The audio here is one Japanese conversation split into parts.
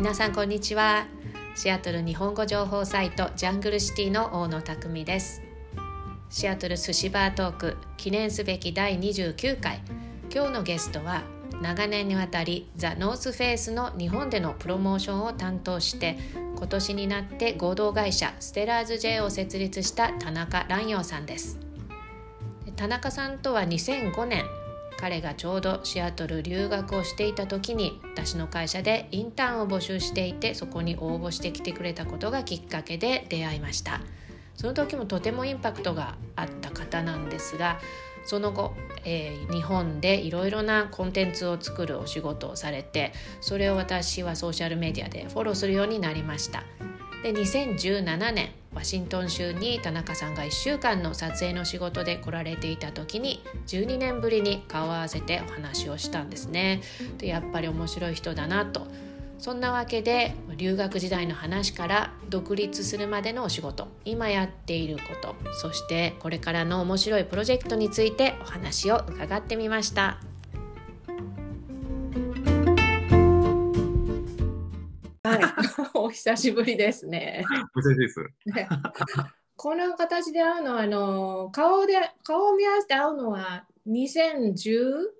皆さんこんにちは。シアトル日本語情報サイトジャングルシティの大野匠です。シアトル寿司バートーク記念すべき第29回。今日のゲストは長年にわたりザ・ノースフェイスの日本でのプロモーションを担当して今年になって合同会社ステラーズ J を設立した田中嵐洋さんです。田中さんとは2005年彼がちょうどシアトル留学をしていた時に私の会社でインターンを募集していてそこに応募してきてくれたことがきっかけで出会いました。その時もとてもインパクトがあった方なんですがその後、えー、日本でいろいろなコンテンツを作るお仕事をされてそれを私はソーシャルメディアでフォローするようになりました。で2017年ワシントン州に田中さんが1週間の撮影の仕事で来られていた時に12年ぶりに顔を合わせてお話をしたんですね。でやっぱり面白い人だなとそんなわけで留学時代の話から独立するまでのお仕事今やっていることそしてこれからの面白いプロジェクトについてお話を伺ってみました。お久しぶりですね。お久しぶりです。ね、この形で会うのはあの顔で顔を見合わせて会うのは2017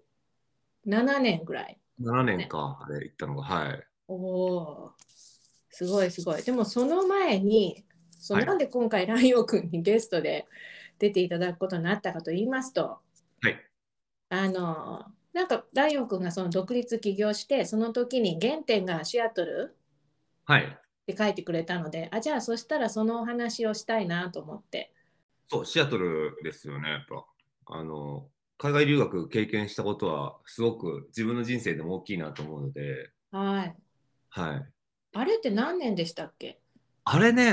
年ぐらい。7年か、あれ行ったのが、はい。おお、すごいすごい。でもその前に、そなんで今回、ライオ君にゲストで出ていただくことになったかと言いますと、はい。あの、なんかライオ君がその独立起業して、その時に原点がシアトルはい。って書いてくれたので、あ、じゃあそしたらそのお話をしたいなと思って。そう、シアトルですよね、やっぱ。あの、海外留学経験したことは、すごく自分の人生でも大きいなと思うので。はい。はい。あれって何年でしたっけ？あれね、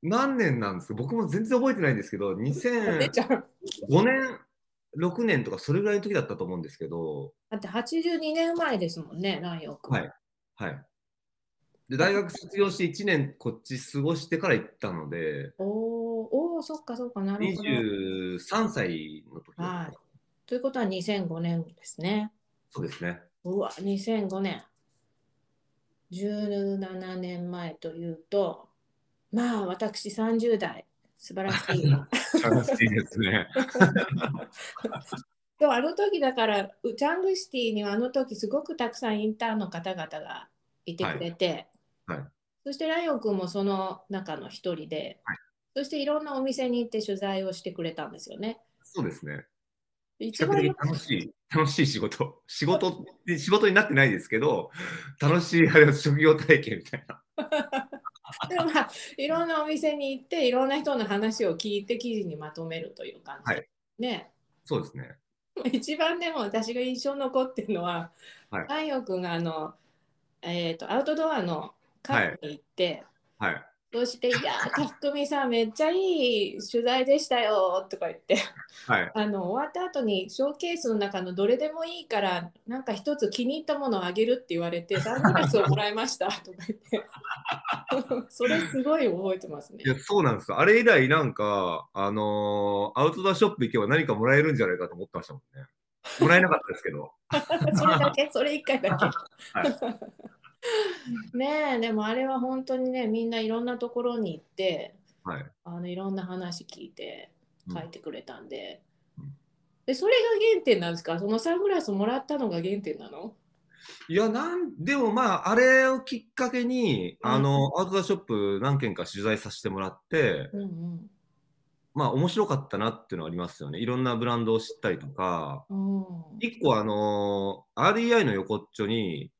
何年なんですか？僕も全然覚えてないんですけど、2005 年、6年とかそれぐらいの時だったと思うんですけど。だって82年前ですもんね、南陽君。はい。はい。で大学卒業して1年こっち過ごしてから行ったので、おお、そっかそっか、なるほど。23歳の時はい。ということは2005年ですね。そうですね。うわ、2005年。17年前というと、まあ私30代、素晴らしい。素晴らしいですね。でもあの時だから、ジャングシティにはあの時すごくたくさんインターンの方々がいてくれて、はい、そしてライオン君もその中の一人で、はい、そしていろんなお店に行って取材をしてくれたんですよね。そうですね。一番楽しい、楽しい仕事。仕事 仕事になってないですけど、楽しいあれは職業体験みたいな。でもまあ、いろんなお店に行って、いろんな人の話を聞いて記事にまとめるという感じ。はい、ね。そうですね。一番でも私が印象残ってるのは、はい、太陽君があの、えーとアウトドアのカフェに行って、はい、そして「いやたくみさんめっちゃいい取材でしたよ」とか言って、はい、あの終わった後にショーケースの中のどれでもいいからなんか一つ気に入ったものをあげるって言われてサングラスをもらいましたとか言って それすごい覚えてますね。いやそうなんですあれ以来なんかあのー、アウトドアショップ行けば何かもらえるんじゃないかと思ってましたもんね。もらえなかったですけど。それだけ？それ一回だけ？はいねえでもあれは本当にねみんないろんなところに行って、はい、あのいろんな話聞いて書いてくれたんで。うん、でそれが原点なんですか？そのサングラスもらったのが原点なの？いやなんでもまああれをきっかけに、うん、あのアウトドアショップ何軒か取材させてもらって、うんうん、まあ面白かったなっていうのはありますよね。いろんなブランドを知ったりとか、うん、一個あの REI の横っちょに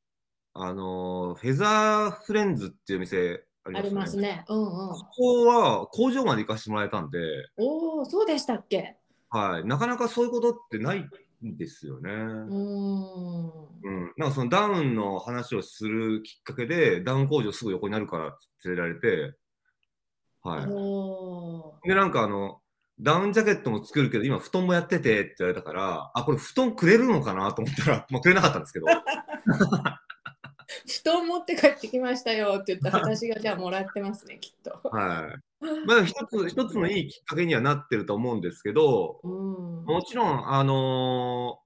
あのフェザーフレンズっていう店ありますね。うんうん。ここは工場まで行かせてもらえたんで。おお、そうでしたっけ？はい。なかなかそういうことってないんですよね。うん。うん。なんかそのダウンの話をするきっかけで、ダウン工場すぐ横になるから連れられて、はい。で、なんかあの、ダウンジャケットも作るけど、今布団もやっててって言われたから、あ、これ布団くれるのかなと思ったら、まあ、くれなかったんですけど。布団持って帰ってきましたよって言ったら私がじゃあもらってますねきっと。はい。まあ一つ 一つのいいきっかけにはなってると思うんですけど、うん、もちろんあの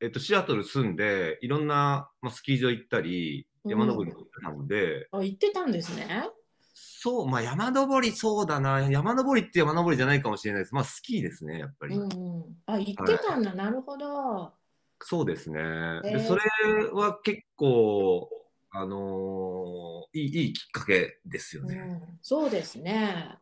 ー、えっとシアトル住んでいろんな、まあ、スキー場行ったり山登りに行ったので。あ、行ってたんですね。そう、まあ山登りそうだな。山登りって山登りじゃないかもしれないです。まあスキーですね、やっぱり。うんうん、あ、行ってたんだ、はい、なるほど。そうですね。でそれは結構、あのー、いいいいきっかけですよね。うん、そうですね。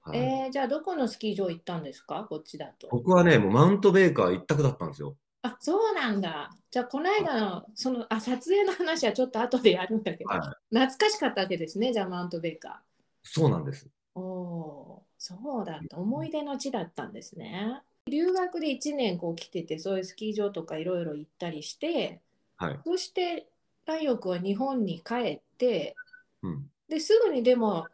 はい、えー、じゃあどこのスキー場行ったんですか？こっちだと。僕はね、もうマウントベーカー一択だったんですよ。あ、そうなんだ。じゃあこの間のそのあ撮影の話はちょっと後でやるんだけど、はい、懐かしかったわけですね、じゃあマウントベーカー。そうなんです。おお、そうだった。思い出の地だったんですね。留学で1年こう来てて、そういうスキー場とかいろいろ行ったりして、はい、そして太陽君は日本に帰って、うん、ですぐにでも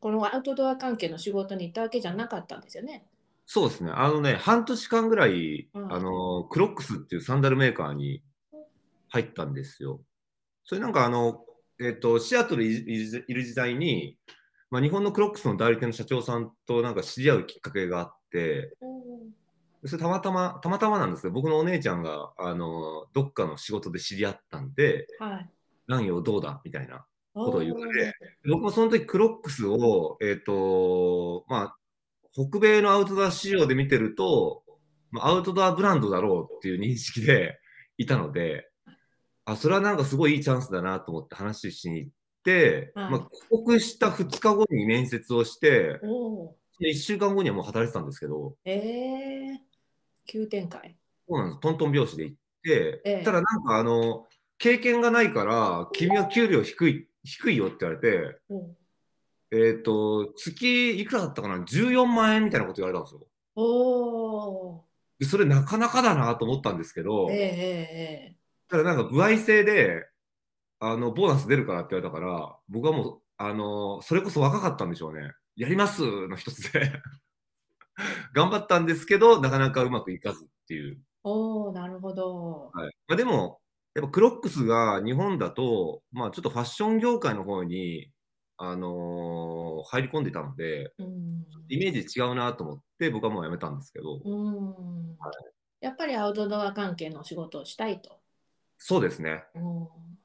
このアウトドア関係の仕事に行ったわけじゃなかったんですよね。そうですね。あのね、半年間ぐらい、うん、あの、クロックスっていうサンダルメーカーに入ったんですよ。それなんかあの、えっ、ー、と、シアトルいる時代に、まあ、日本のクロックスの代理店の社長さんとなんか知り合うきっかけがあって、うん、それたまたま、たまたまなんですけど、僕のお姉ちゃんが、あの、どっかの仕事で知り合ったんで、はい、何よ、どうだ？みたいなことを言われ、僕もその時クロックスを、えっ、ー、と、まあ、北米のアウトドア市場で見てると、アウトドアブランドだろうっていう認識で いたので、あ、それはなんかすごいいいチャンスだなと思って話しに行って、はい、まあ、帰国した2日後に面接をして、1週間後にはもう働いてたんですけど、えー、急展開。そうなんです。トントン拍子で行って、えー、ただなんかあの、経験がないから、君は給料低い、低いよって言われて、えっ、ー、と、月いくらだったかな ?14 万円みたいなこと言われたんですよ。おでそれなかなかだなと思ったんですけど、えー、えー、ただなんか、歩合制で、あの、ボーナス出るからって言われたから、僕はもう、あの、それこそ若かったんでしょうね。やりますの一つで 頑張ったんですけど、なかなかうまくいかずっていう。おなるほど。はい。まあ、でも、やっぱクロックスが日本だと、まあ、ちょっとファッション業界の方にあのー、入り込んでいたので、うん、イメージ違うなと思って僕はもうやめたんですけど、うん。はい、やっぱりアウトドア関係の仕事をしたいと。そうですね、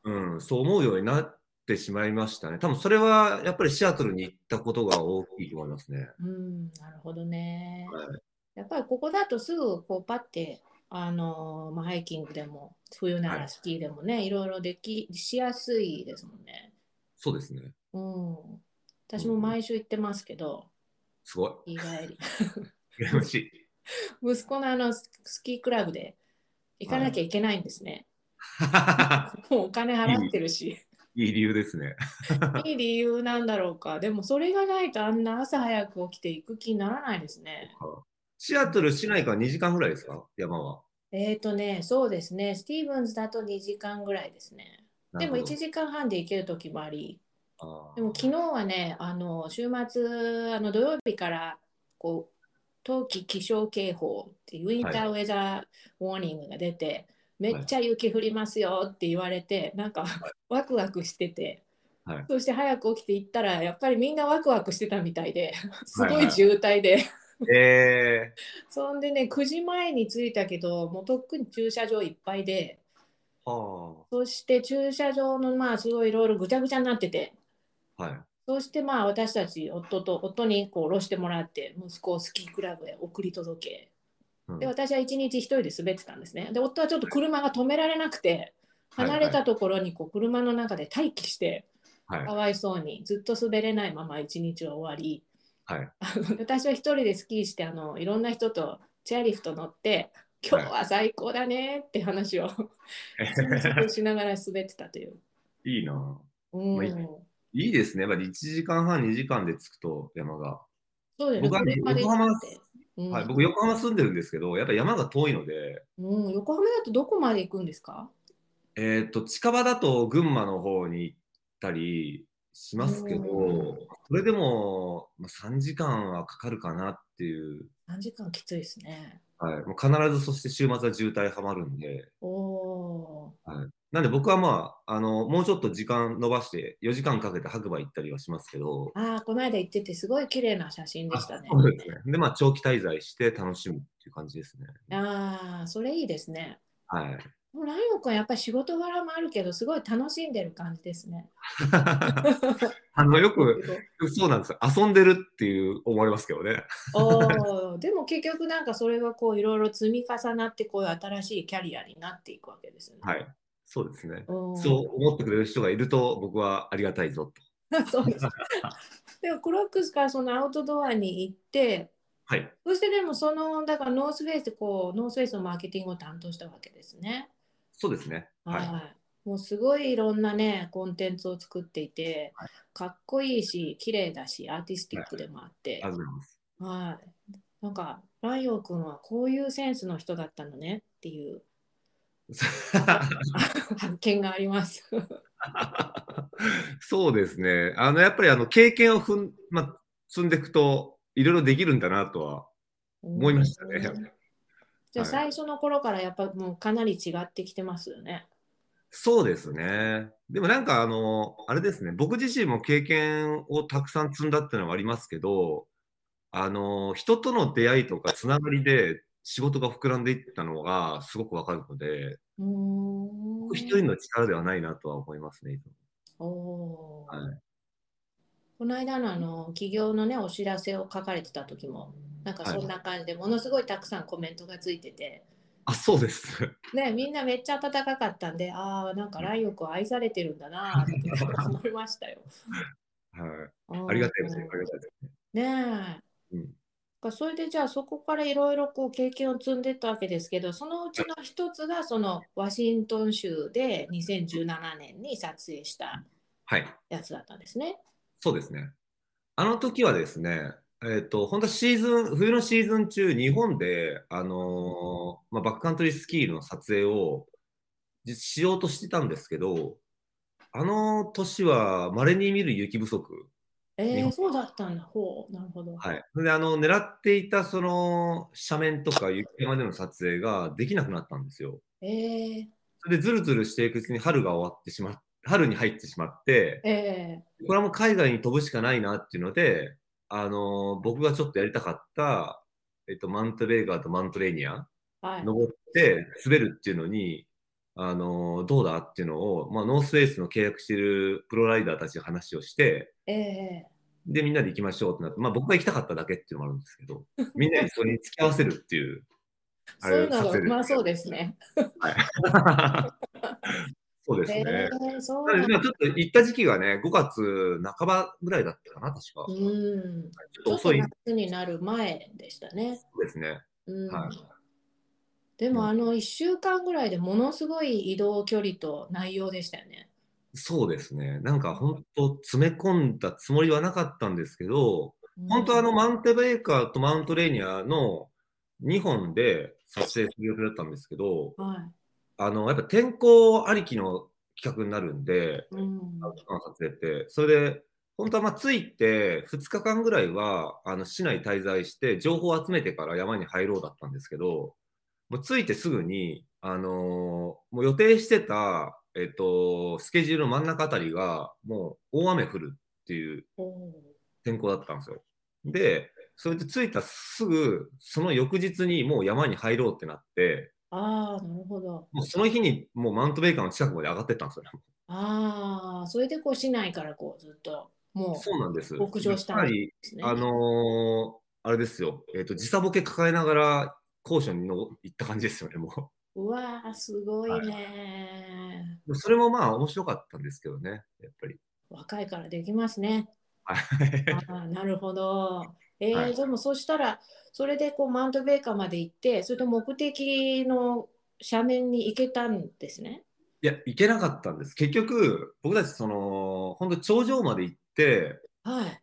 うん、うん、そう思うようになってしまいましたね多分それはやっぱりシアトルに行ったことが大きいと思いますねうんなるほどね、はい、やっぱりここだとすぐこうパッてあのまあ、ハイキングでも冬ならスキーでもね、はい、いろいろできしやすいですもんね。そうですね。うん。私も毎週行ってますけど、すごい。日帰り。羨ましい。息子のあのスキークラブで行かなきゃいけないんですね。もうお金払ってるし。いい理由ですね。いい理由なんだろうか。でもそれがないとあんな朝早く起きて行く気にならないですね。シアトル市内から2時間ぐらいですか？山は。えっ、ー、とね、そうですね。スティーブンズだと2時間ぐらいですね。でも1時間半で行ける時もあり、でも昨日はね、あの週末あの土曜日からこう冬季気象警報っていうウィンターウェザーウォーニングが出て、はい、めっちゃ雪降りますよって言われて、なんか、ワクワクしてて、はい、そして早く起きて行ったらやっぱりみんなワクワクしてたみたいですごい渋滞で、はいはい、えー、そんでね9時前に着いたけどもうとっくに駐車場いっぱいで、はあ、そして駐車場のまあすごいいろいろぐちゃぐちゃになってて。はい、そしてまあ私たち夫と夫にこう下ろしてもらって息子をスキークラブへ送り届け、うん、で私は一日一人で滑ってたんですねで夫はちょっと車が止められなくて離れたところにこう車の中で待機して、はい、かわいそうにずっと滑れないまま一日は終わり、はい、私は一人でスキーしてあのいろんな人とチェアリフト乗って今日は最高だねって話を、はい、しながら滑ってたという。いいな。うん、いいですね。やっぱり1時間半、2時間で着くと山が。そうですね。僕は横浜、うん、はい、僕横浜住んでるんですけど、やっぱ山が遠いので。うん、横浜だとどこまで行くんですか？えっ、と、近場だと群馬の方に行ったりしますけど、それでも、まあ、3時間はかかるかなっていう。3時間きついですね。はい、もう必ずそして週末は渋滞はまるんで。おはい、なんで僕はまあ、あの、もうちょっと時間延ばして4時間かけて白馬行ったりはしますけど。ああ、この間行っててすごい綺麗な写真でしたね。そうですね。で、まあ、長期滞在して楽しむっていう感じですね。ああ、それいいですね。はい。ライオン君はやっぱり仕事柄もあるけど、すごい楽しんでる感じですね。あのよく、そうなんです遊んでるっていう思われますけどね。おでも結局なんかそれがこういろいろ積み重なってこういう新しいキャリアになっていくわけですよね。はい。そうですね。そう思ってくれる人がいると僕はありがたいぞと。そうです。でもクロックスからそのアウトドアに行って、はい。そしてでもそのだからノースフェイスでこうノースフェイスのマーケティングを担当したわけですね。そうですね。はい。もうすごいいろんなね、コンテンツを作っていて、はい、かっこいいし、綺麗だし、アーティスティックでもあって。はい、はい。なんか、ライオン君はこういうセンスの人だったのねっていう発見があります そうですね。あの、やっぱりあの経験をふん、ま、積んでいくと、いろいろできるんだなとは思いましたね。じゃあ最初の頃からやっぱもうかなり違ってきてますよね。そうですね。でもなんかあの、あれですね、僕自身も経験をたくさん積んだっていうのはありますけど、あの、人との出会いとかつながりで仕事が膨らんでいったのがすごくわかるので、僕一人の力ではないなとは思いますね、おはい、この間のあの企業のね、お知らせを書かれてた時も、なんかそんな感じで、ものすごいたくさんコメントがついてて、あ、そうです。ね、みんなめっちゃ温かかったんで、ああ、なんかライオン君愛されてるんだなって思いましたよ。はい。ありがたいですね。ありがたいですね。ねえ。うんそれでじゃあそこからいろいろこう経験を積んでいったわけですけどそのうちの一つがそのワシントン州で2017年に撮影したやつだったんですね。はい、そうですね。あの時はですねえっ、ー、と、本当はシーズン、冬のシーズン中、日本で、あのー、まあ、バックカントリースキーの撮影をしようとしてたんですけど、あの年は稀に見る雪不足。えー、そうだったんだ。ほう、なるほど。はい。で、あの、狙っていたその斜面とか雪山での撮影ができなくなったんですよ。えー、それでずるずるしていくうちに春が終わってしまって、春に入ってしまって、えー、これはもう海外に飛ぶしかないなっていうので、あの僕がちょっとやりたかった、えっと、マントレーガーとマントレーニア、はい、登って滑るっていうのに、あのどうだっていうのを、まあ、ノースウェイスの契約しているプロライダーたちが話をして、えー、で、みんなで行きましょうってなって、まあ、僕が行きたかっただけっていうのもあるんですけど、みんなにそれに付き合わせるっていう。そういうのまあそうですね。はい そうですね。えー、そうちょっと行った時期がね、5月半ばぐらいだったかな、確か。うん。ちょっと遅い。夏になる前でしたね。そうですね。うん、はい。でも、あの1週間ぐらいでものすごい移動距離と内容でしたよね。そうですね。なんか本当詰め込んだつもりはなかったんですけど、うん、本当あのマウンテベーカーとマウントレーニアの2本で撮影する予定だったんですけど、はいあの、やっぱ天候ありきの企画になるんで、うん、撮影って。それで、本当はまあ着いて2日間ぐらいはあの市内滞在して情報を集めてから山に入ろうだったんですけど、もう着いてすぐに、あのー、もう予定してた、えっと、スケジュールの真ん中あたりがもう大雨降るっていう天候だったんですよ。で、それで着いたすぐ、その翌日にもう山に入ろうってなって、ああ、なるほど。もうその日にもうマウントベイカーの近くまで上がってったんですよ、ああ、それでこう市内からこうずっと、もうそうなんです。北上したんですね。あのー、あれですよ、えっ、ー、と、時差ボケ抱えながら高所にの行った感じですよね、もう。うわー、すごいね、はい、それもまあ面白かったんですけどね、やっぱり。若いからできますね。はい。あなるほど。えー、はい、でもそしたら、それでこうマウントベーカーまで行って、それで目的の斜面に行けたんですね？いや、行けなかったんです。結局、僕たち、その、本当頂上まで行って、はい。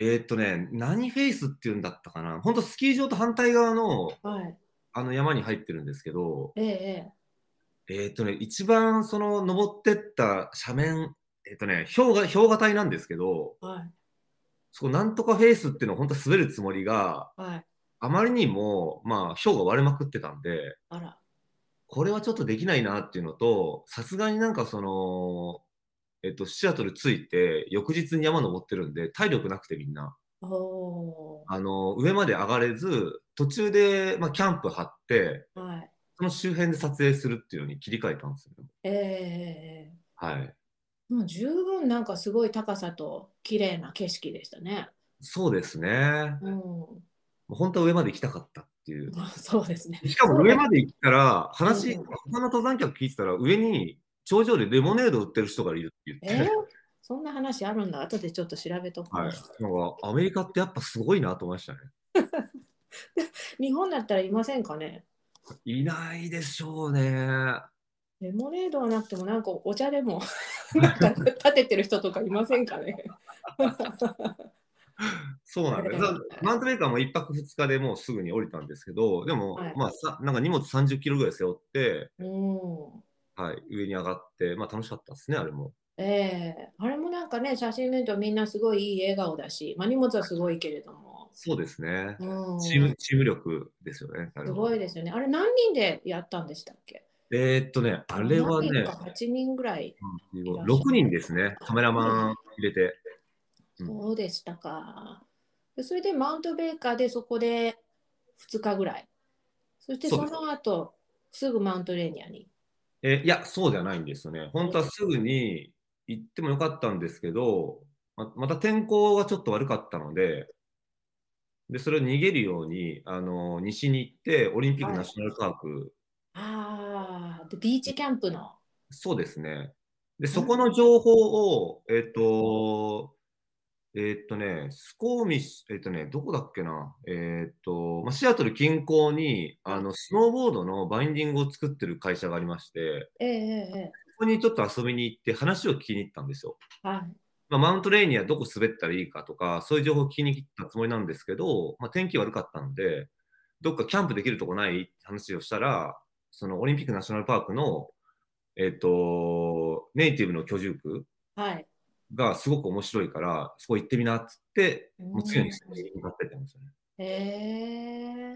えー、っとね、何フェイスっていうんだったかな。本当スキー場と反対側の、はい、あの山に入ってるんですけど、えええー、っとね、一番その登ってった斜面、えー、っとね、氷河氷河帯なんですけど、はい、そこなんとかフェイスっていうのを本当滑るつもりが、はい、あまりにも、まあ、氷が割れまくってたんで、あら。これはちょっとできないなっていうのと、さすがになんかその、えっと、シアトル着いて、翌日に山登ってるんで、体力なくてみんな。おあの、上まで上がれず、途中で、まあ、キャンプ張って、はい、その周辺で撮影するっていうのに切り替えたんですよ、えー、はい。もう十分なんかすごい高さと綺麗な景色でしたね。そうですね。うん、本当は上まで行きたかったっていう。そうですね。しかも上まで行ったら、話、うん、他の登山客聞いてたら、上に頂上でレモネード売ってる人がいるって言って。えー、そんな話あるんだ。後でちょっと調べとこう。はい、なんかアメリカってやっぱすごいなと思いましたね。日本だったらいませんかね？いないでしょうね。レモネードはなくても、なんかお茶でも なんか立ててる人とかいませんかね？そうなんです。マウントメーカーも1泊2日でもうすぐに降りたんですけど、でも、はい、まあさ、なんか荷物30キロぐらい背負って、はい、上に上がって、まあ楽しかったですね、あれも。ええー、あれもなんかね、写真見るとみんなすごいいい笑顔だし、まあ、荷物はすごいけれども。そうですね。チームチーム力ですよね。すごいですよね。あれ何人でやったんでしたっけ？えー、っとね、あれはね、8人ぐらい6人ですね、カメラマン入れて。そうでしたか。それでマウントベーカーでそこで2日ぐらい。そしてその後すぐマウントレーニアに。えいや、そうじゃないんですよね。本当はすぐに行ってもよかったんですけど、ままた天候がちょっと悪かったので、でそれを逃げるようにあの西に行って、オリンピックナショナルパークああ、で、ビーチキャンプの。そうですね。で、そこの情報を、えっ、ー、と、えっ、ー、とね、スコーミス、えっ、ー、とね、どこだっけな、えっ、と、まあ、シアトル近郊に、あの、スノーボードのバインディングを作ってる会社がありまして、ええそこにちょっと遊びに行って話を聞きに行ったんですよ。はい。まあ、マウントレーニアどこ滑ったらいいかとか、そういう情報を聞きに行ったつもりなんですけど、まあ、天気悪かったので、どっかキャンプできるとこない？って話をしたら、そのオリンピックナショナルパークの、えっ、ー、と、ネイティブの居住区がすごく面白いから、そこ行ってみなっつって、もう次の日向かってたんですよね。へえ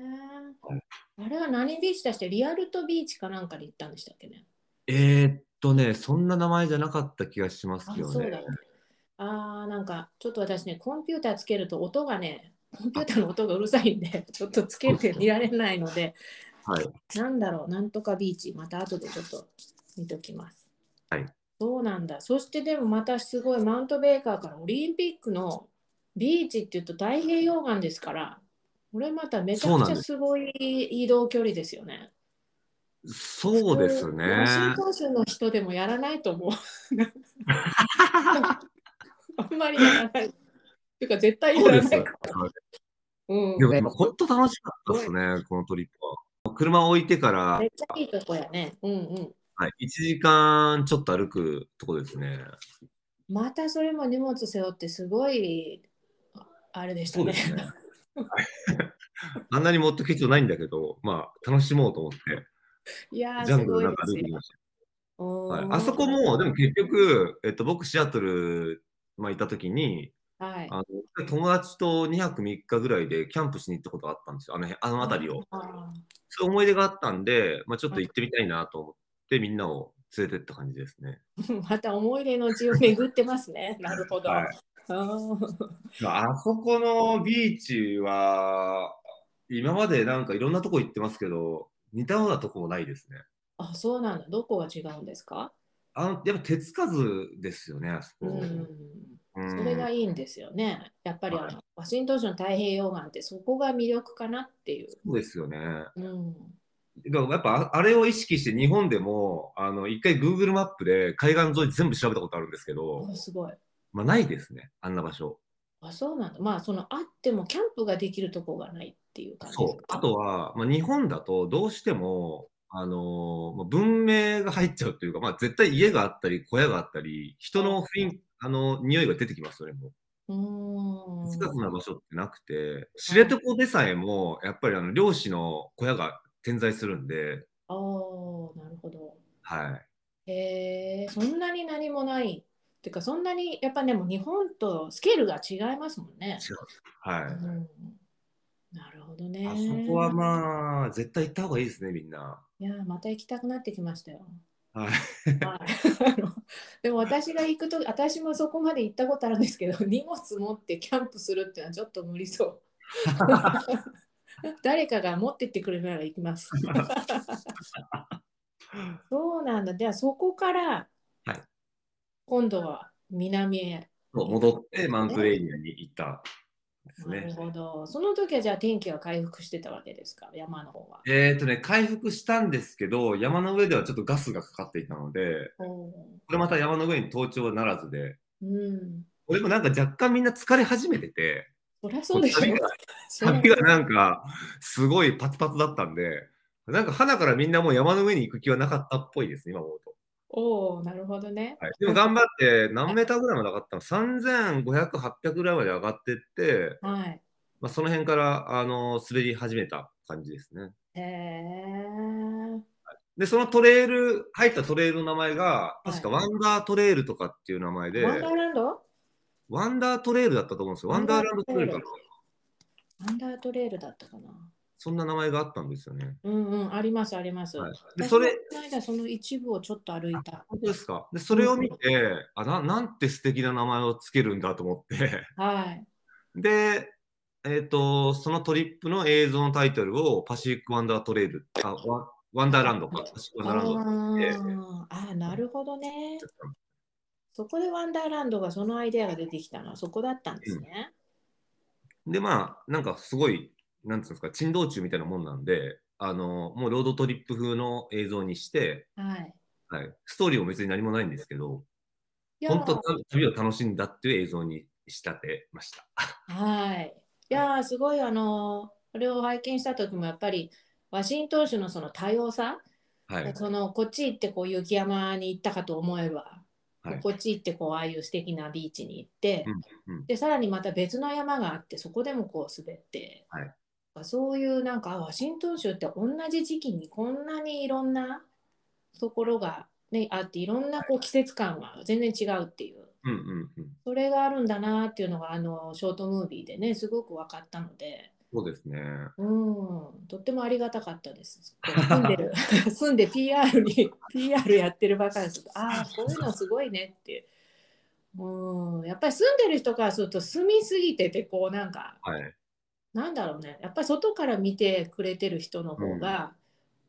ー、あれは何ビーチ出してリアルトビーチかなんかで行ったんでしたっけね？えー、っとね、そんな名前じゃなかった気がしますけどね。ああ、なんかちょっと私ね、コンピューターつけると音がね、コンピューターの音がうるさいんで、ちょっとつけて見られないので、はい、なんだろう、なんとかビーチ、また後でちょっと見ときます。はい。そうなんだ。そしてでもまたすごいマウントベーカーからオリンピックのビーチっていうと太平洋岸ですから、これまためちゃくちゃすごい移動距離ですよね。そうですね。ワシントン州の人でもやらないと思う。あんまりやらない。っていうか絶対やらない。うん、でも本当楽しかったですね、このトリップは。車を置いてから、めっちゃいいとこやね。うんうん。はい、1時間ちょっと歩くとこですね。またそれも荷物背負ってすごいあれでしたね。ね。あんなに持ってく必要ないんだけど、まあ楽しもうと思って、いやジャングルの中歩いてきました。はい、あそこも、でも結局、えっと、僕、シアトル、まあ、いたときに、はい、あの友達と2泊3日ぐらいでキャンプしに行ったことがあったんですよ、あのあの辺りを。そういう思い出があったんで、まあ、ちょっと行ってみたいなと思って、みんなを連れてった感じですね。また思い出の地を巡ってますね。なるほど。はい、あそこのビーチは、今までなんかいろんなとこ行ってますけど、似たようなとこもないですね。あ、そうなんだ。どこが違うんですか？あのやっぱ手つかずですよね、あそこ。うんそれがいいんですよね。やっぱりあの、ワシントン州の太平洋岸ってそこが魅力かなっていう。そうですよね。うん、やっぱあれを意識して日本でもあの一回 Google マップで海岸沿い全部調べたことあるんですけど、すごい。まあないですね、あんな場所。あそうなんだ。まあそのあってもキャンプができるとこがないっていう感じそう。あとは、まあ、日本だとどうしてもあのー、文明が入っちゃうというか、まあ、絶対家があったり小屋があったり人の雰囲あの匂いが出てきますよね、もう。近くな場所ってなくて、知床でさえも、やっぱりあの漁師の小屋が点在するんで。ああ、なるほど。はい。へえ、そんなに何もない。っていうか、そんなにやっぱでも日本とスケールが違いますもんね。はい、うん。なるほどね。あそこはまあ、絶対行った方がいいですね、みんな。いや、また行きたくなってきましたよ。はい、でも私が行くと私もそこまで行ったことあるんですけど荷物持ってキャンプするっていうのはちょっと無理そう 誰かが持ってってくれるなら行きます。そうなんだ。ではそこから、はい、今度は南へ。戻ってマウントレーニアに行ったですね。なるほど。その時はじゃあ天気は回復してたわけですか、山の方は。えっ、とね、回復したんですけど、山の上ではちょっとガスがかかっていたので、これまた山の上に登頂はならずで、うん、俺もなんか若干みんな疲れ始めてて、そりゃそうでしょ。旅が なんかすごいパツパツだったんで、なんか花からみんなもう山の上に行く気はなかったっぽいです今思うと。おお、なるほどね。はい、でも頑張って何メーターぐらいまで上がったの ?3500、800ぐらいまで上がってって、はい、まあ、その辺からあの滑り始めた感じですね。へえ。で、そのトレイル、入ったトレイルの名前が、確かワンダートレイルとかっていう名前で、ワンダーランド？ワンダートレイルだったと思うんですよ。ワンダーランドトレイルかな。ワンダートレイルだったかな。そんな名前があったんですよね。うんうん、あります、あります。はい、でそれ、その一部をちょっと歩いた。本当ですか？で、それを見て、うん、あな、なんて素敵な名前をつけるんだと思って。はい。で、えっ、ー、と、そのトリップの映像のタイトルをパシフィック・ワンダートレイル、あワワンダーランドか、パシフィック・ワンダーランドああ、なるほどね。そこでワンダーランドがそのアイデアが出てきたのはそこだったんですね。うん、で、まあ、なんかすごいなんつうんですか、珍道中みたいなもんなんで、あの、もうロードトリップ風の映像にして、はい。はい、ストーリーも別に何もないんですけど、本当、旅を楽しんだっていう映像に仕立てました。はい。いやすごい、あの、これを拝見した時もやっぱり、ワシントン州のその多様さ、はい、そのこっち行ってこう雪山に行ったかと思えば、はい、こっち行ってこうああいう素敵なビーチに行って、うんうん、でさらにまた別の山があってそこでもこう滑って、はい、そういうなんかワシントン州って同じ時期にこんなにいろんなところが、ね、あっていろんなこう季節感が全然違うっていう、それがあるんだなっていうのがあのショートムービーでねすごく分かったので。そうですね。うん、とってもありがたかったです。住んでる、住んで PR に PR やってるばかりです。ああ、こういうのすごいねって。うん、やっぱり住んでる人からすると住みすぎててこうなんか、はい、なんだろうねやっぱり外から見てくれてる人の方が、うん、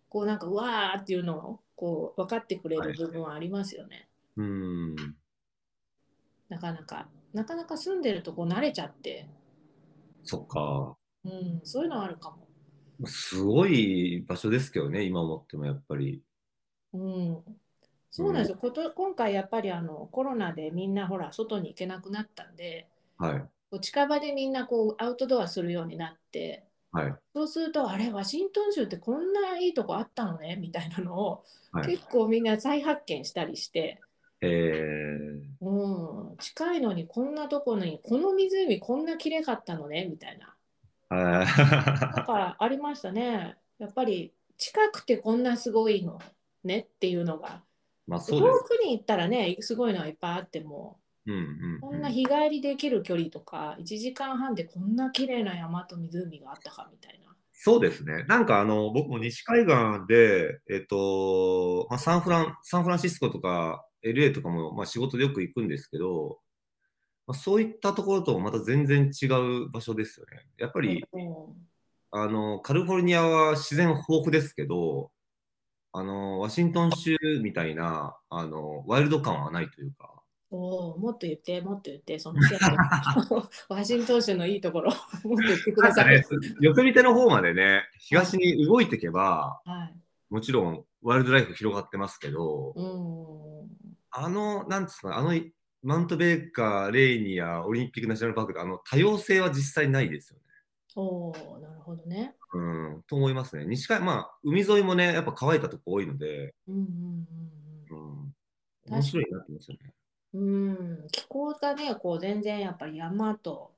こうなんかうわーっていうのをこう分かってくれる部分はありますよね。はい、うんなかなかなかなか住んでるとこう慣れちゃってそっか、うん、そういうのあるかも。すごい場所ですけどね今思ってもやっぱり。うん。そうなんですよ、こと今回やっぱりあのコロナでみんなほら外に行けなくなったんで、はい、近場でみんなこうアウトドアするようになって、はい、そうするとあれワシントン州ってこんないいとこあったのねみたいなのを、はい、結構みんな再発見したりして、えー、うん、近いのにこんなとこにこの湖こんな綺麗かったのねみたいな。だからありましたね。やっぱり近くてこんなすごいのねっていうのが、まあ、遠くに行ったらねすごいのはいっぱいあってもうんうんうん、こんな日帰りできる距離とか1時間半でこんな綺麗な山と湖があったかみたいな。そうですね。なんかあの僕も西海岸で、えっとまあ、サンフランサンフランシスコとか LA とかも、まあ、仕事でよく行くんですけど、まあ、そういったところとまた全然違う場所ですよね。やっぱり、うん、あのカリフォルニアは自然豊富ですけど、あのワシントン州みたいなあのワイルド感はないというか。おもっと言って、もっと言って、その ワシントン州のいいところ、もっと言ってください。ね、横見手の方までね、東に動いていけば、はい、もちろんワイルドライフ広がってますけど、うんあの、なんですか、あのマウントベーカー、レイニア、オリンピックナショナルパークで、あの多様性は実際ないですよね。おおなるほどね。うん、と思いますね。西海まあ、海沿いもね、やっぱ乾いたとこ多いので、うんうんうんうん、面白いなってますよね。うん、気候がね、こう全然やっぱり山と、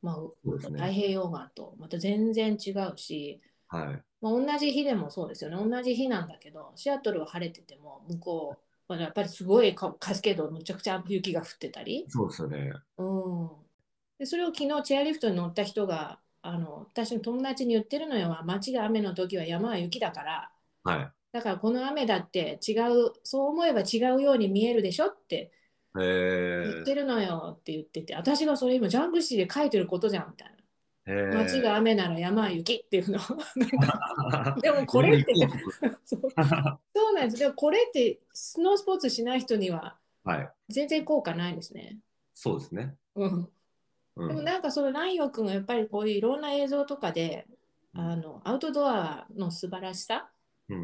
まあ、太平洋岸とまた全然違うし、はい。まあ、同じ日でもそうですよね、同じ日なんだけど、シアトルは晴れてても、向こう、まあ、やっぱりすごいカスケード、むちゃくちゃ雪が降ってたり。そうですよね。うん、でそれを昨日、チェアリフトに乗った人が、あの私の友達に言ってるのよ、街が雨の時は山は雪だから、はい、だからこの雨だって違う、そう思えば違うように見えるでしょって言ってるのよって言ってて、私がそれ今ジャングシーで書いてることじゃんみたいな。街が雨なら山は雪っていうの。でもこれって そう。なんです。でもこれってスノースポーツしない人には全然効果ないですね、はい、そうですね、うん、うん、でもなんかその南陽君がやっぱりこういういろんな映像とかで、あのアウトドアの素晴らしさっ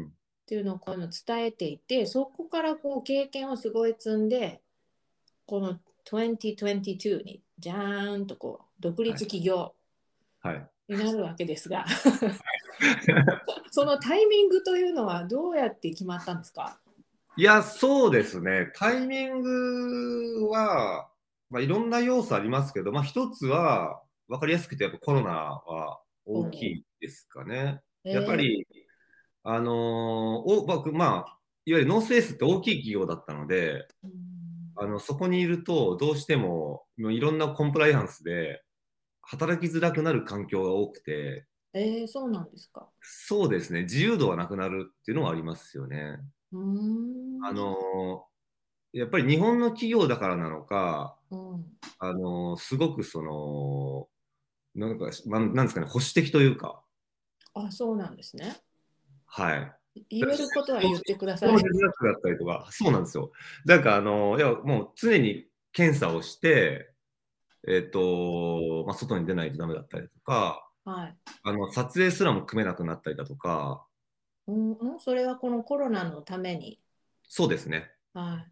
ていうのをこうの伝えていてそこからこう経験をすごい積んでこの2022にじゃーんとこう独立企業になるわけですが、はい、そのタイミングというのはどうやって決まったんですか？いや、そうですね。タイミングは、まあ、いろんな要素ありますけど、まあ、一つは分かりやすくてやっぱコロナは大きいですかね。えー、やっぱり、あのー、お僕、まあ、いわゆるノースエースって大きい企業だったので、あのそこにいるとどうしてもいろんなコンプライアンスで働きづらくなる環境が多くて、えー、そうなんですか。そうですね。自由度はなくなるっていうのはありますよね。うん。あのやっぱり日本の企業だからなのか、うん、あのすごくそのなんかなんですかね保守的というか。あそうなんですね。はい。言えることは言ってください。だったりとか、そうなんですよ。なんかあの、いやもう常に検査をして、えっ、ー、と、まあ、外に出ないとダメだったりとか、はい、あの撮影すらも組めなくなったりだとか。うん、それはこのコロナのために？そうですね。は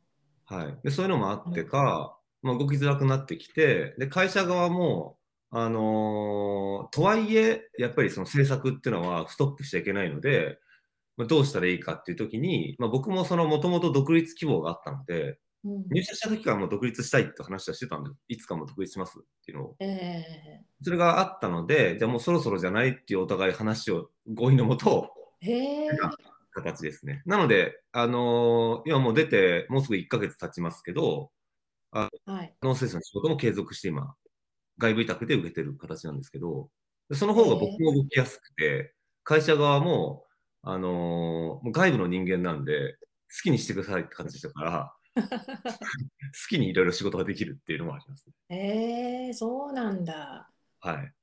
い。はい、でそういうのもあってか、まあ、動きづらくなってきて、で会社側も、あのー、とはいえ、やっぱりその政策っていうのはストップしちゃいけないので、まあ、どうしたらいいかっていう時に、まあ、僕もそのもともと独立希望があったので、うん、入社した時からもう独立したいって話はしてたんで、いつかも独立しますっていうのを。えー、それがあったので、じゃあもうそろそろじゃないっていうお互い話を合意のもと、え。ー、形ですね。なので、あのー、今もう出て、もうすぐ1ヶ月経ちますけど、あはい、ノースの仕事も継続して今、外部委託で受けてる形なんですけど、その方が僕も動きやすくて、会社側もあのー、外部の人間なんで、好きにしてくださいって感じでしたから、好 きにいろいろ仕事ができるっていうのもありますね。えー、そうなんだ。はい。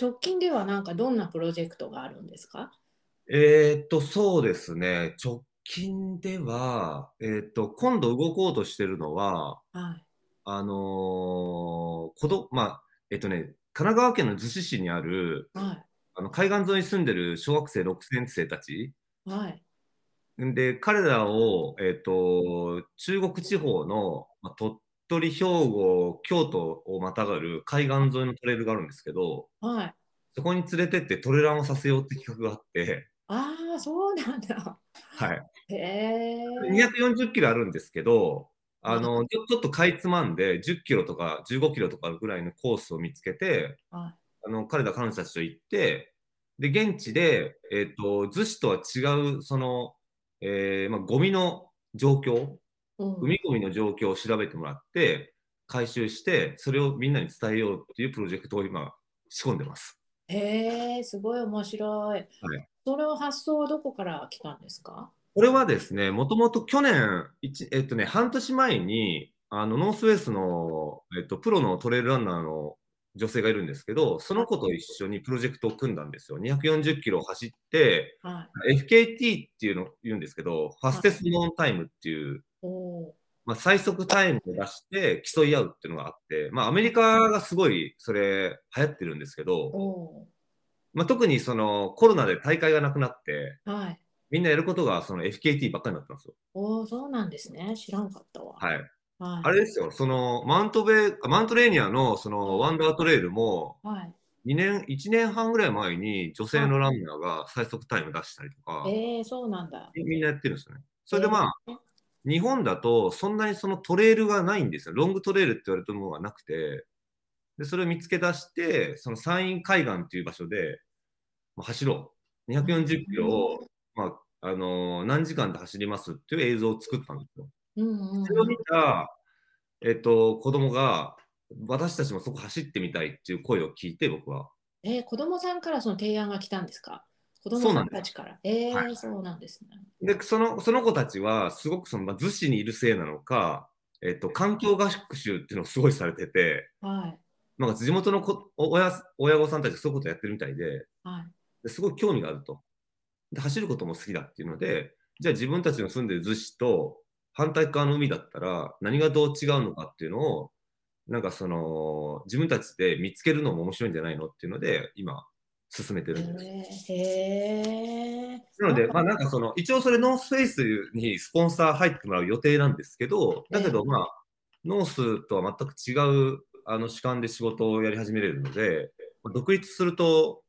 直近ではなんかどんなプロジェクトがあるんですか？えー、っと、そうですね。直近では、えー、っと、今度動こうとしてるのは、はい、あのー、子供、まあ、えっとね、神奈川県の逗子市にある、はいあの海岸沿いに住んでる小学生6年生たち、はい、で彼らを、えーと、中国地方の、まあ、鳥取、兵庫、京都をまたがる海岸沿いのトレイルがあるんですけど、はい、そこに連れてってトレランをさせようって企画があって、ああ、そうなんだ。はい。へえ。240キロあるんですけど、あの、ちょっとかいつまんで10キロとか15キロとかぐらいのコースを見つけて、はい、あの彼ら彼女たちと行って、で、現地で、えっ、ー、と、逗子とは違う、その、えー、まあ、ゴミの状況、うん、海ゴミの状況を調べてもらって、回収して、それをみんなに伝えようっていうプロジェクトを今、仕込んでます。へえ、すごい面白い。はい、それを発想はどこから来たんですか？これはですね、もともと去年、えっとね、半年前に、あのノースウェスの、えっと、プロのトレイルランナーの女性がいるんですけど、その子と一緒にプロジェクトを組んだんですよ。240キロ走って、はい、FKT っていうのを言うんですけど、ファステスノーンタイムっていう、まあ、最速タイムを出して競い合うっていうのがあって、まあ、アメリカがすごいそれ流行ってるんですけど、まあ、特にそのコロナで大会がなくなって、はい、みんなやることがその FKT ばっかりになってますよ。おそうなんですね。知らんかったわ。はい。はい、あれですよ、そのマウントベマウントレーニアのそのワンダートレイルも、はい、2年、1年半ぐらい前に女性のランナーが最速タイム出したりとか、えー、そうなんだ。みんなやってるんですよね。それでまあ、えー、日本だとそんなにそのトレイルがないんですよ。ロングトレイルって言われたものがなくて、でそれを見つけ出して、その山陰海岸っていう場所で、まあ、走ろう。240キロを、まあ、あのー、何時間で走りますっていう映像を作ったんですよ。うんうん、それを見た、えっと、子供が、私たちもそこ走ってみたいっていう声を聞いて、僕は。えー、子供さんからその提案が来たんですか？子供さんたちから。えー、はい、そうなんですね。で、そのその子たちは、すごくその、まあ、逗子にいるせいなのか、えっと、環境合宿習っていうのをすごいされてて、はい、なんか地元のこ親親御さんたちがそういうことやってるみたいで、はい、ですごい興味があるとで。走ることも好きだっていうので、じゃあ自分たちの住んでる逗子と反対側の海だったら何がどう違うのかっていうのを、なんかその自分たちで見つけるのも面白いんじゃないのっていうので、今、進めてるんです。へなので、まあなんかその、一応それノースフェイスにスポンサー入ってもらう予定なんですけど、だけどまあ、ノースとは全く違うあの主観で仕事をやり始めれるので、独立すると、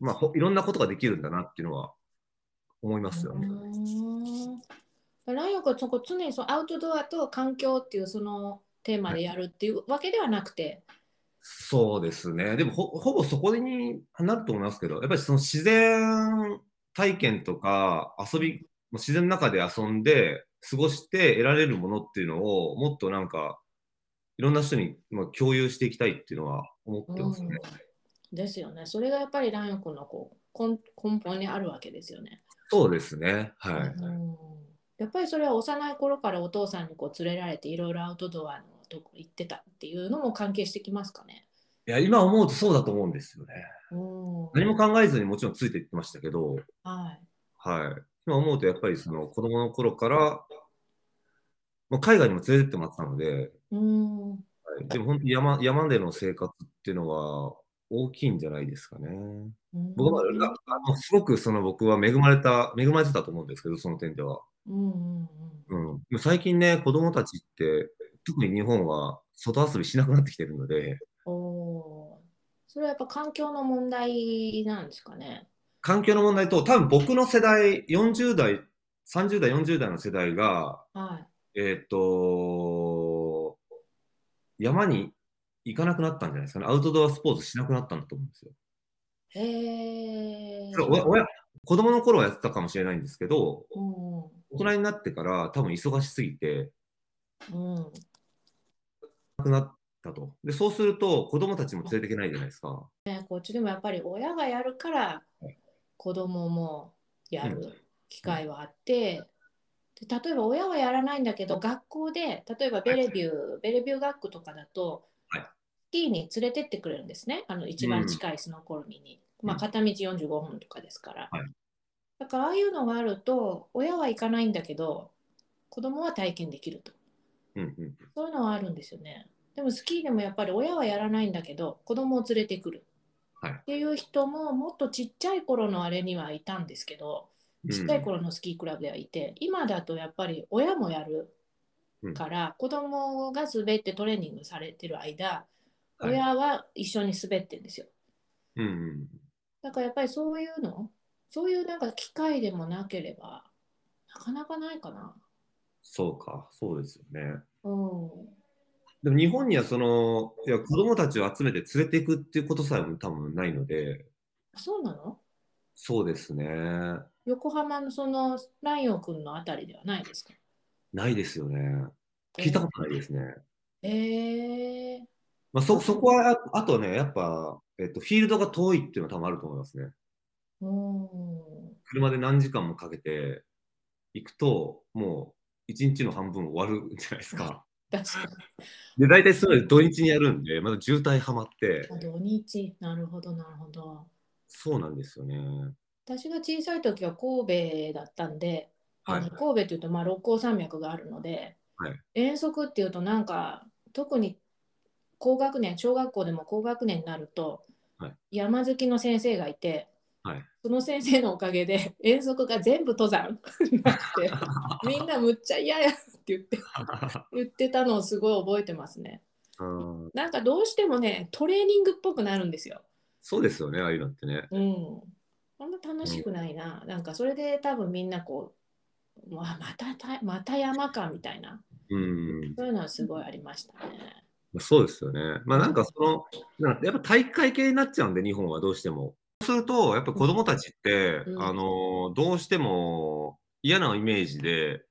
まあ、いろんなことができるんだなっていうのは思いますよね。ライオン君そこ常にそのアウトドアと環境っていうそのテーマでやるっていうわけではなくて。そうですね。でもほほぼそこになると思いますけど、やっぱりその自然体験とか遊び、自然の中で遊んで過ごして得られるものっていうのをもっとなんかいろんな人にまあ共有していきたいっていうのは思ってますね。うん、ですよね。それがやっぱりライオン君のこう根根本にあるわけですよね。そうですね。はい。うんやっぱりそれは幼い頃からお父さんにこう連れられていろいろアウトドアのとこ行ってたっていうのも関係してきますかね？いや、今思うとそうだと思うんですよね。何も考えずにもちろんついていってましたけど、はい。はい。今思うとやっぱりその子供の頃から、まあ、海外にも連れてってもらったので、うんはい、でも本当に山山での生活っていうのは大きいんじゃないですかね。僕はあのすごくその僕は恵まれた、恵まれてたと思うんですけど、その点では。うんうんうん、最近ね、子供たちって、特に日本は外遊びしなくなってきてるので。おそれはやっぱ環境の問題なんですかね。環境の問題と、多分僕の世代、40代、30代、40代の世代が、はい、えっ、と、山に行かなくなったんじゃないですかね。アウトドアスポーツしなくなったんだと思うんですよ。へえ。親子供の頃はやってたかもしれないんですけど、うん、大人になってから多分忙しすぎて、うん、なくなったと。で、そうすると子供たちも連れていけないじゃないですか。ね、こっちでもやっぱり親がやるから子供もやる機会はあって、うん、で例えば親はやらないんだけど学校で例えばベレビュー、はい、ベレビュー学区とかだと、はい、スキーに連れてってくれるんですね。あの一番近いスノーコルミに、うん、まあ、片道45分とかですから、はい、だからああいうのがあると親は行かないんだけど子供は体験できると、うんうん、そういうのはあるんですよね。でもスキーでもやっぱり親はやらないんだけど子供を連れてくる。っていう人ももっとちっちゃい頃のあれにはいたんですけどちっちゃい頃のスキークラブではいて、うん、今だとやっぱり親もやるから、うん、子供が滑ってトレーニングされてる間、親は一緒に滑ってるんですよ、うん、だからやっぱりそういうのそういうなんか機会でもなければなかなかないかなそうかそうですよねうんでも日本にはそのいや子供たちを集めて連れていくっていうことさえも多分ないので。そうなの？そうですね。横浜のそのライオン君のあたりではないですか？ないですよね。聞いたことないですね。ええー、まあ、そそこはあとね、やっぱ、えっと、フィールドが遠いっていうのは多分あると思いますね。車で何時間もかけて行くと、もう一日の半分終わるんじゃないですか。確かに。で、大体それ土日にやるんで、まだ渋滞はまって。土日、なるほど、なるほど。そうなんですよね。私が小さい時は神戸だったんで、はい、あの神戸というとまあ六甲山脈があるので、はい、遠足っていうとなんか特に高学年小学校でも高学年になると、はい、山好きの先生がいて、はい、その先生のおかげで 遠足が全部登山に なって みんなむっちゃ嫌やって言って言ってたのをすごい覚えてますね。なんかどうしてもねトレーニングっぽくなるんですよ。そうですよねああいうのってね。うん。そんな楽しくないな。うん、なんかそれで多分みんなこう、まあ、またたまた山かみたいな、うん、そういうのはすごいありましたね。そうですよね。まあなんかその、やっぱ体育会系になっちゃうんで、日本はどうしても。そうすると、やっぱ子供たちって、うん、あの、どうしても嫌なイメージで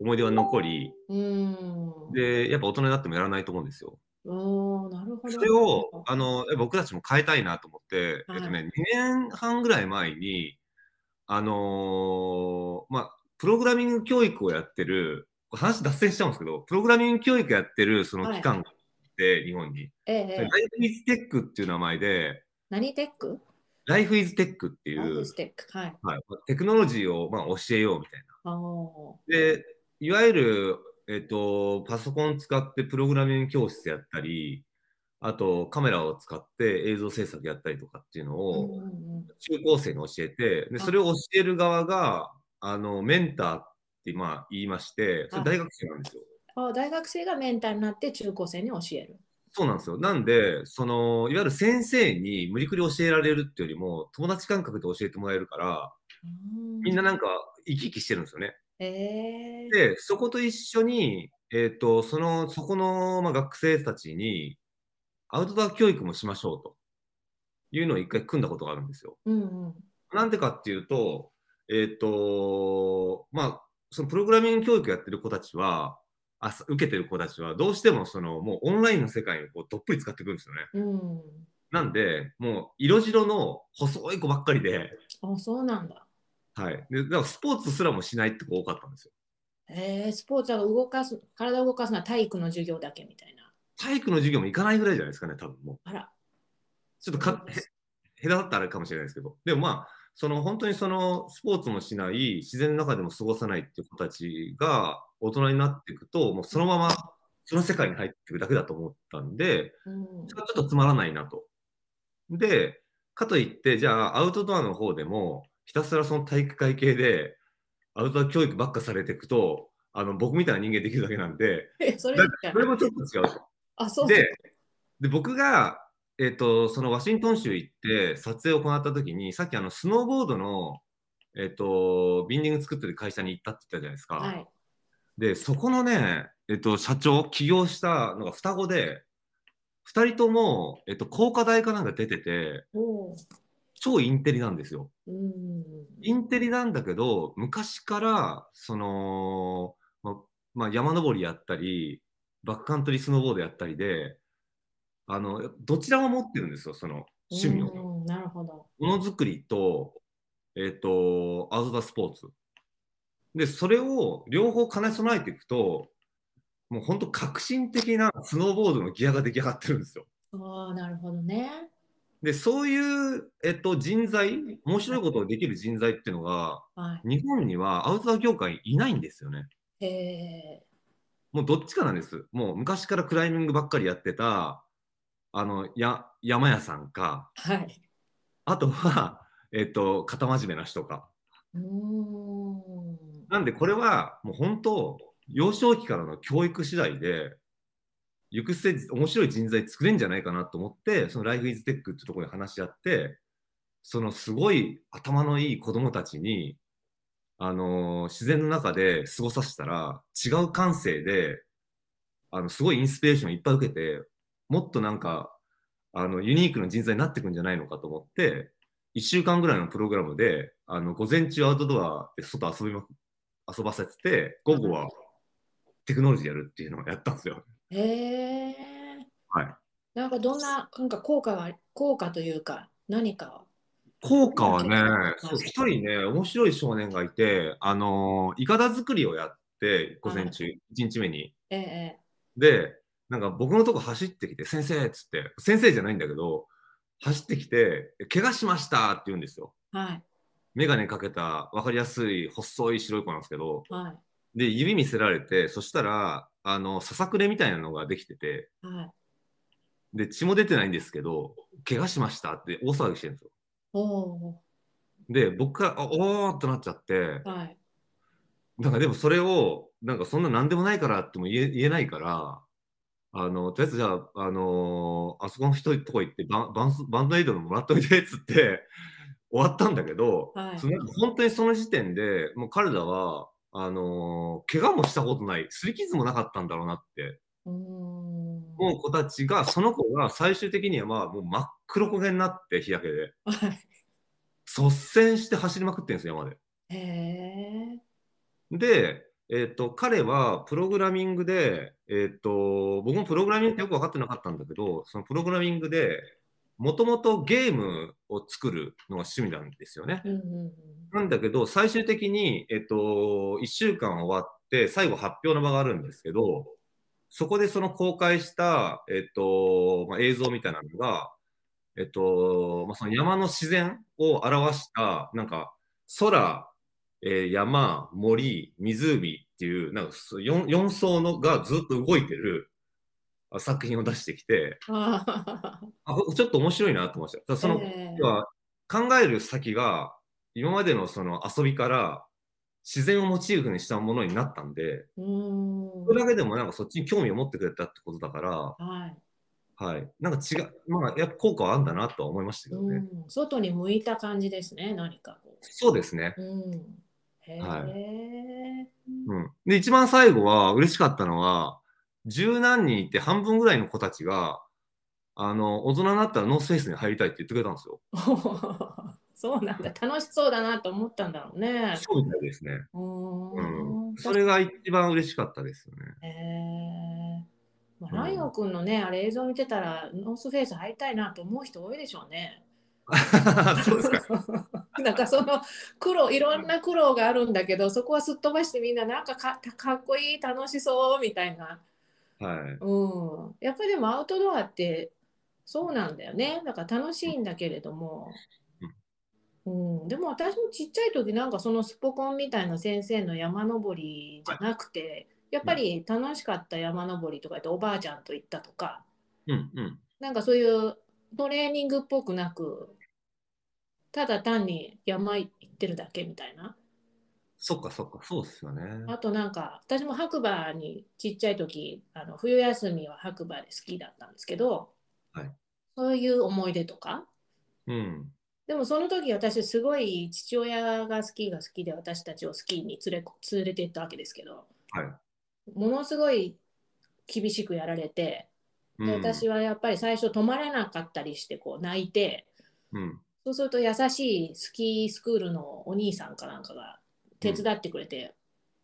思い出が残り、うん、で、やっぱ大人になってもやらないと思うんですよ。なるほど。それをあの僕たちも変えたいなと思って、はい、えっとね、2年半ぐらい前に、あのー、まあ、プログラミング教育をやってる、話脱線しちゃうんですけど、プログラミング教育やってるその機関があって、日本に。ええ、ライフイズテックっていう名前で、何テック？ライフイズテックっていう、テはい、はい、テクノロジーをまあ教えようみたいな。で、いわゆる、えっと、パソコン使ってプログラミング教室やったり、あとカメラを使って映像制作やったりとかっていうのを中高生に教えて、でそれを教える側があのメンターってまあ言いまして、それ大学生なんですよ。あ大学生がメンターになって中高生に教える。そうなんですよ。なんで、そのいわゆる先生に無理くり教えられるっていうよりも、友達感覚で教えてもらえるから、みんななんか生き生きしてるんですよね。えー、で、そこと一緒に、えっ、ー、と、その、そこの、まあ、学生たちに、アウトドア教育もしましょうというのを一回組んだことがあるんですよ。うんうん、なんでかっていうと、えっ、ー、と、まあ、そのプログラミング教育やってる子たちは、あ受けてる子たちは、どうしてもそのもうオンラインの世界をこうどっぷり使ってくるんですよね。うん、なんで、もう色白の細い子ばっかりで、あ、そうなんだ。はい。でだからスポーツすらもしないって子多かったんですよ。えー、スポーツは動かす、体を動かすのは体育の授業だけみたいな。体育の授業も行かないぐらいじゃないですかね、多分もう。あら。ちょっとかへだったらあれかもしれないですけど、でもまあ、その本当にそのスポーツもしない、自然の中でも過ごさないっていう子たちが大人になっていくと、もうそのままその世界に入っていくだけだと思ったんで、うん、ちょっとつまらないなと。で、かといって、じゃあアウトドアの方でも、ひたすらその体育会系でアウトドア教育ばっかされていくと、あの僕みたいな人間できるだけなんで、それそれもちょっと違うと。あそうでで僕が、えーと、そのワシントン州行って撮影を行った時にさっきあのスノーボードの、えーと、ビンディング作ってる会社に行ったって言ったじゃないですか。はい、でそこのね、えーと、社長起業したのが双子で2人とも、えー、と工科大かなんか出てて超インテリなんですよ。インテリなんだけど昔からその、ままあ、山登りやったりバックカントリースノーボードやったりで、あの、どちらも持ってるんですよ、その趣味を。なるほど。ものづくりと、えっ、ー、と、アウトドアスポーツ。で、それを両方兼ね備えていくと、もう本当革新的なスノーボードのギアが出来上がってるんですよ。ああ、なるほどね。で、そういう、えっと、人材、面白いことができる人材っていうのが、はい、日本にはアウトドア業界いないんですよね。へえ。もうどっちかなんです。もう昔からクライミングばっかりやってた、あの、や、山屋さんか、はい。あとは、えっと、肩真面目な人か。なんでこれはもう本当、幼少期からの教育次第で、行く末面白い人材作れんじゃないかなと思って、そのライフイズテックってところに話し合って、そのすごい頭のいい子供たちにあの、自然の中で過ごさせたら違う感性であのすごいインスピレーションいっぱい受けてもっとなんかあのユニークな人材になってくんじゃないのかと思って1週間ぐらいのプログラムであの午前中アウトドアで外遊びま遊ばせてて午後はテクノロジーやるっていうのをやったんですよ。へえ。はい。なんかどんななんか効果が効果というか何か？効果はね、一人ね、面白い少年がいて、あのー、いかだ作りをやって、午前中、一、日目に。ええ。で、なんか僕のとこ走ってきて、先生っつって、先生じゃないんだけど、走ってきて、怪我しましたって言うんですよ。はい。眼鏡かけた、分かりやすい、細い白い子なんですけど、はい。で、指見せられて、そしたら、あの、ささくれみたいなのができてて、はい。で、血も出てないんですけど、怪我しましたって大騒ぎしてるんですよ。で、僕が、おーってなっちゃって、はい。なんかでもそれを、なんかそんな何でもないからっても言え言えないから、あの、とりあえずじゃあ、あのー、あそこの人とこ行ってバンバンバンドエイドのもらっといてっつって終わったんだけど、はい、その本当にその時点でもう彼らは、あのー、怪我もしたことない、すり傷もなかったんだろうなって思う子たちが、その子が最終的にはまあもう真っ黒焦げになって日焼けで、率先して走りまくってるんですよ、山で。へで、えーと、彼はプログラミングで、えーと、僕もプログラミングってよく分かってなかったんだけど、そのプログラミングでもともとゲームを作るのが趣味なんですよね。うんうんうん、なんだけど、最終的に、えーと、1週間終わって、最後発表の場があるんですけど、そこでその公開した、えっとまあ、映像みたいなのが、えっとまあ、その山の自然を表したなんか空、えー、山森湖っていうなんか 4, 4層のがずっと動いてる作品を出してきてあちょっと面白いなと思いました。その、えー、は考える先が今までのその遊びから自然をモチーフにしたものになったんで、それだけでもなんかそっちに興味を持ってくれたってことだから、はい、はい、なんか違う、まあ、やっぱ効果はあるんだなとは思いましたけどね。外に向いた感じですね、何かこう。そうですね。うん、はい、うん。で、一番最後は嬉しかったのは、十何人いて半分ぐらいの子たちが、あの、大人になったらノースフェイスに入りたいって言ってくれたんですよ。そうなんだ。楽しそうだなと思ったんだろうね。そうみたいですね。うん。それが一番嬉しかったですよね。へえまあ、ライオン君のね、あれ映像見てたら、ノースフェイス入りたいなと思う人多いでしょうね。そうですか。なんかその苦労いろんな苦労があるんだけどそこはすっ飛ばしてみんななんかかかっこいい楽しそうみたいな。はい。うん、やっぱりでもアウトドアってそうなんだよね。だから楽しいんだけれども、うん、でも私もちっちゃい時なんかそのスポコンみたいな先生の山登りじゃなくて、やっぱり楽しかった山登りとかっておばあちゃんと行ったとか、うんうん、なんかそういうトレーニングっぽくなくただ単に山行ってるだけみたいなそっかそっか、そうですよね。あとなんか、私も白馬にちっちゃい時、あの冬休みは白馬で好きだったんですけど、はい、そういう思い出とか。うん。でもその時私すごい父親がスキーが好きで私たちをスキーに連れ連れて行ったわけですけど、はい、ものすごい厳しくやられてで私はやっぱり最初止まれなかったりしてこう泣いて、うん、そうすると優しいスキースクールのお兄さんかなんかが手伝ってくれて、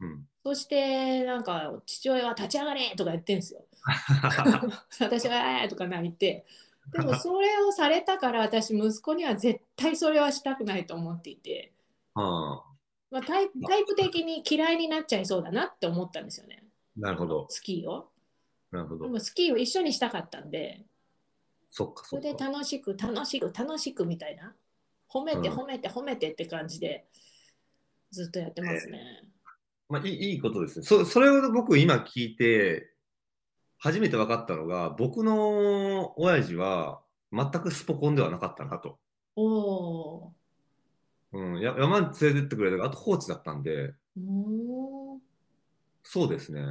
うん、そしてなんか父親は立ち上がれとか言ってんですよ。私はあとか泣いて。でもそれをされたから私息子には絶対それはしたくないと思っていて、まあ、タイタイプ的に嫌いになっちゃいそうだなって思ったんですよね。なるほど。スキーを。なるほど。でもスキーを一緒にしたかったんで、そっかそれで楽しく楽しく楽しくみたいな。褒めて褒めて褒めてって感じで、ずっとやってますね。えー、まあ、いいいいことですねそ。それを僕今聞いて、初めて分かったのが、僕の親父は全くスポコンではなかったなと。おうん、山に連れてってくれたあと放置だったんで。そうですね。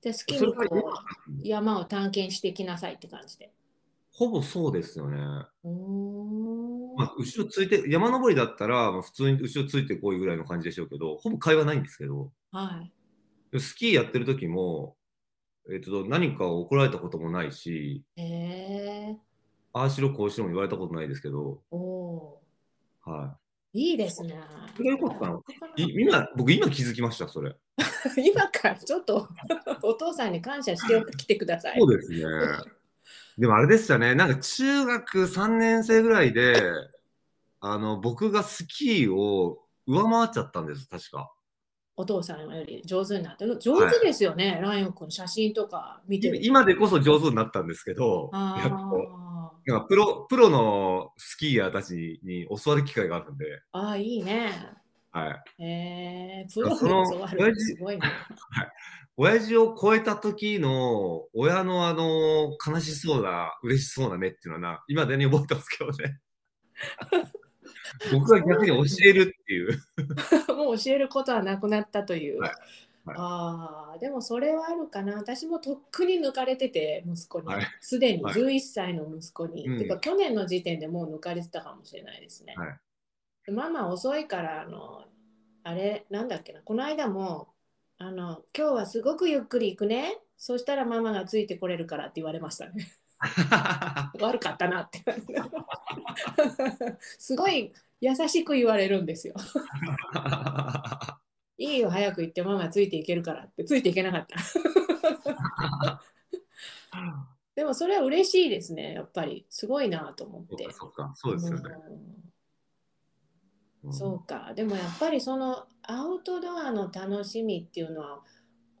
じゃ好きにこう山を探検してきなさいって感じで。ほぼそうですよね。まあ、後ろついて、山登りだったら、まあ、普通に後ろついてこいぐらいの感じでしょうけど、ほぼ会話ないんですけど、はい、スキーやってる時も、えーと、何か怒られたこともないし、えー、ああしろこうしろも言われたことないですけど、はい、いいですね。それよかったの今、僕今気づきました、それ。今からちょっとお父さんに感謝してきてください。そうですね。でもあれでしたね、なんか中学3年生ぐらいで、あの、僕がスキーを上回っちゃったんです、確か。お父さんより上手になってる。上手ですよね、はい、ライオン君、写真とか見てる。今でこそ上手になったんですけど、やっぱプロプロのスキーヤーたちに教わる機会があるんで。ああ、いいね。はい。えー、プロに教わるすごいね。はい。親父を超えた時の親のあの悲しそうな嬉しそうな目っていうのはな今でに覚えてますけどね。僕は逆に教えるっていう。もう教えることはなくなったという、はい。はい、ああでもそれはあるかな。私もとっくに抜かれてて息子に。すで、はい、に11歳の息子に、はい、てか去年の時点でもう抜かれてたかもしれないですね、ママ遅いからあのあれなんだっけな。この間もあの今日はすごくゆっくり行くね。そしたらママがついてこれるからって言われましたね。悪かったなって。すごい優しく言われるんですよ。いいよ、早く行ってママついていけるからってついていけなかった。でもそれは嬉しいですね、やっぱり。すごいなと思って。そうか、そうですよね。そうか、でもやっぱりそのアウトドアの楽しみっていうのは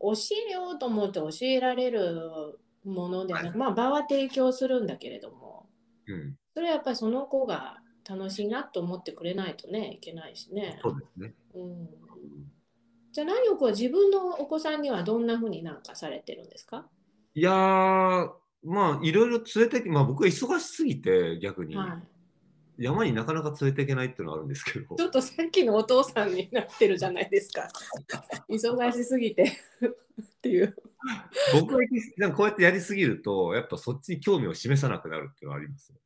教えようと思って教えられるものではなく、はい、まあ場は提供するんだけれども、うん、それはやっぱりその子が楽しいなと思ってくれないとねいけないしね。そうですね、うん、じゃあ何をこう自分のお子さんにはどんなふうになんかされてるんですか？いやーまあいろいろ連れてまあ僕は忙しすぎて逆に、はい、山になかなか連れていけないっていうのはあるんですけど。ちょっとさっきのお父さんになってるじゃないですか。忙しすぎて。っていう。僕はなんかこうやってやりすぎるとやっぱそっちに興味を示さなくなるっていうのはありますよ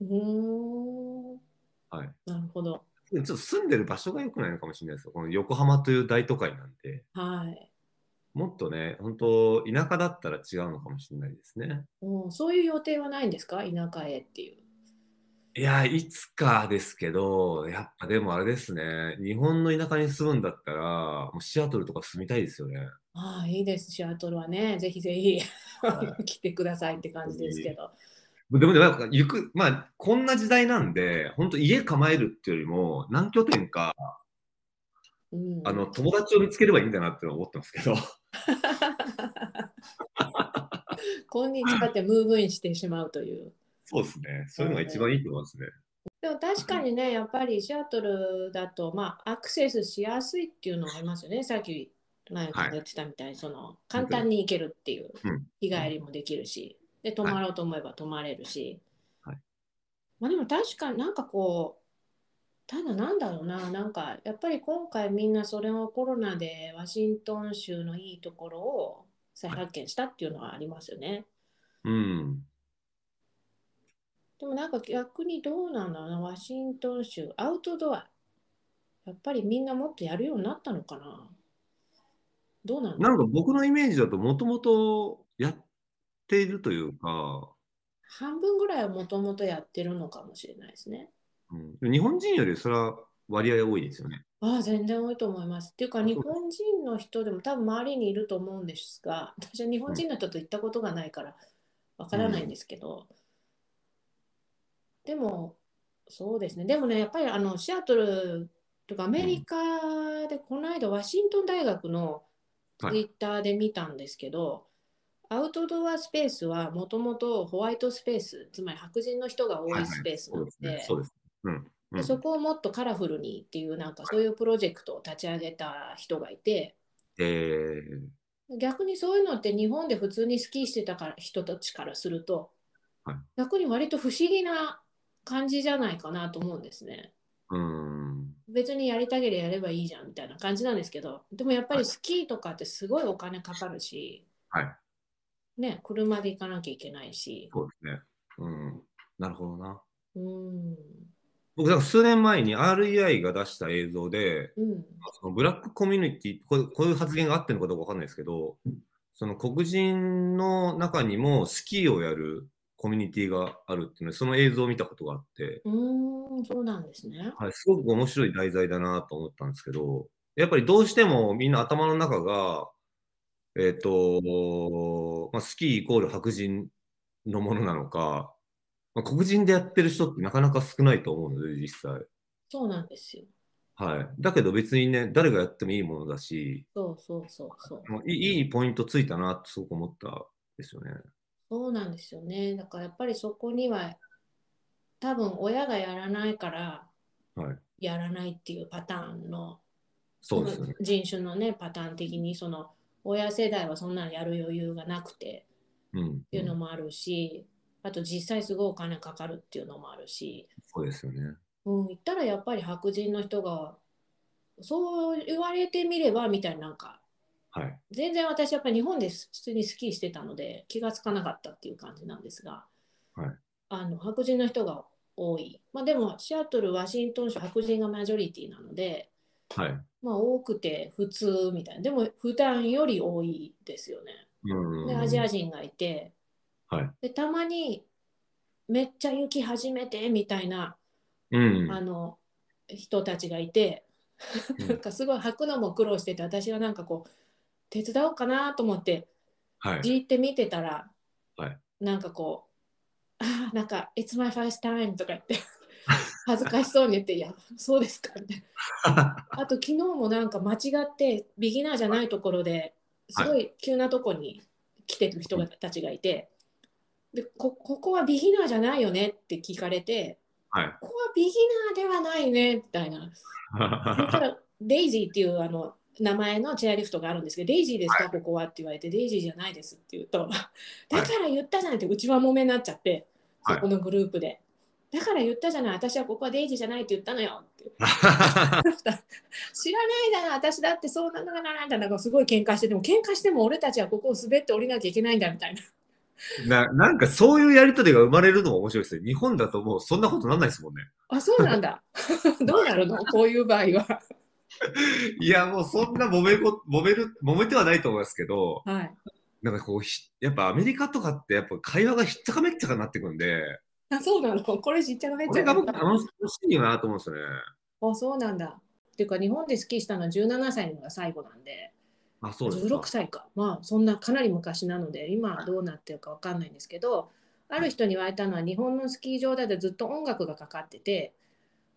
うん。はい。なるほど。ちょっと住んでる場所が良くないのかもしれないですよ。この横浜という大都会なんで。はい。もっとね、本当、田舎だったら違うのかもしれないですね。うん、そういう予定はないんですか、田舎へっていう。いや、いつかですけど、やっぱでもあれですね、日本の田舎に住むんだったら、もうシアトルとか住みたいですよね。ああ、いいです、シアトルはね、ぜひぜひ 来てくださいって感じですけど。でも、ね、行く、まあ、こんな時代なんで、本当、家構えるっていうよりも、何拠点か、うん、あの友達を見つければいいんだなって思ってますけど。こんにちはってムーブインしてしまうという。そうですね。そういうのが一番いいと思いますね。でも確かにね、やっぱりシアトルだと、まあ、アクセスしやすいっていうのがありますよね。さっき前から言ってたみたいに、はい、その簡単に行けるっていう、日帰りもできるし、で、泊まろうと思えば泊まれるし。はい、まあでも確かになんかこう、ただなんだろうな、なんかやっぱり今回みんなそれをコロナでワシントン州のいいところを再発見したっていうのはありますよね。うん。でもなんか逆にどうなんだろうな、ワシントン州、アウトドア。やっぱりみんなもっとやるようになったのかな。どうなんなんか僕のイメージだともともとやっているというか。半分ぐらいはもともとやってるのかもしれないですね。うん、日本人よりそれは割合多いですよね。ああ、全然多いと思います。っていうか、日本人の人でも多分周りにいると思うんですが、私は日本人の人と行ったことがないからわからないんですけど、うん、でも、そうですね。でもね、やっぱりあのシアトルとかアメリカで、この間、ワシントン大学のツイッターで見たんですけど、はい、アウトドアスペースはもともとホワイトスペース、つまり白人の人が多いスペースなので、そうですうん。でそこをもっとカラフルにっていうなんかそういうプロジェクトを立ち上げた人がいて、えー、逆にそういうのって日本で普通にスキーしてたから人たちからすると、はい、逆に割と不思議な感じじゃないかなと思うんですね。うん別にやりたければやればいいじゃんみたいな感じなんですけどでもやっぱりスキーとかってすごいお金かかるし、はい、ね、車で行かなきゃいけないし。そうですね。うん、なるほどな。うん僕、だから数年前に REI が出した映像で、うん、そのブラックコミュニティこう、こういう発言があってるのかどうかわかんないですけど、その黒人の中にもスキーをやるコミュニティがあるっていうのその映像を見たことがあって、うん、そうなんですね。はい、すごく面白い題材だなと思ったんですけど、やっぱりどうしてもみんな頭の中が、えっ、ー、と、まあ、スキーイコール白人のものなのか、まあ、黒人でやってる人ってなかなか少ないと思うので、実際。そうなんですよ。はい。だけど別にね、誰がやってもいいものだし、そうそうそうそう。いいポイントついたなってすごく思ったですよね。そうなんですよね。だからやっぱりそこには、多分親がやらないから、やらないっていうパターンの、そうですね、人種のね、パターン的に、その親世代はそんなのやる余裕がなくて、うん、っていうのもあるし、あと実際すごいお金かかるっていうのもあるし、そうですよね。うん、言ったらやっぱり白人の人が、そう言われてみればみたいななんか、はい、全然私やっぱり日本で普通にスキーしてたので気がつかなかったっていう感じなんですが、はい、あの白人の人が多い。まあでもシアトル、ワシントン州白人がマジョリティなので、はい、まあ多くて普通みたいな。でも普段より多いですよね。でアジア人がいて、はい、でたまにめっちゃ雪始めてみたいな、うん、あの人たちがいて、なんかすごい履くのも苦労してて私はなんかこう手伝おうかなと思って、はい、って見てたら、はい、なんかこう「あなんか It's my first time」とか言って 恥ずかしそうに言って「いやそうですか」って あと昨日もなんか間違ってビギナーじゃないところですごい急なとこに来てる人たちがいて、でこここはビギナーじゃないよねって聞かれて、はい、ここはビギナーではないねみたいな。デイジーっていうあの名前のチェアリフトがあるんですけど、デイジーですか、はい、ここはって言われて、デイジーじゃないですって言うと、だから言ったじゃないって、うちはもめになっちゃって、そこのグループで。だから言ったじゃない、私はここはデイジーじゃないって言ったのよって。知らないだな、私だってそうなんだな、なんかすごい喧嘩してても、喧嘩しても俺たちはここを滑って降りなきゃいけないんだみたいな。ななんかそういうやりとりが生まれるのも面白いですね。日本だともうそんなことなんないですもんね。あ、そうなんだ。どうなるの？こういう場合は。いや、もうそんな揉めこ、揉める、揉めてはないと思いますけど、はい。なんかこう、やっぱアメリカとかってやっぱ会話がひっちゃかめっちゃかになってくんで、あ、そうなの？これしっちゃかめっちゃか。これが僕楽しいよなと思うんですよね。あ、そうなんだ。っていうか、日本でスキーしたのは17歳のが最後なんで、あそうですか16歳か。まあ、そんなかなり昔なので、今どうなってるかわかんないんですけど、ある人に言われたのは、日本のスキー場でずっと音楽がかかってて、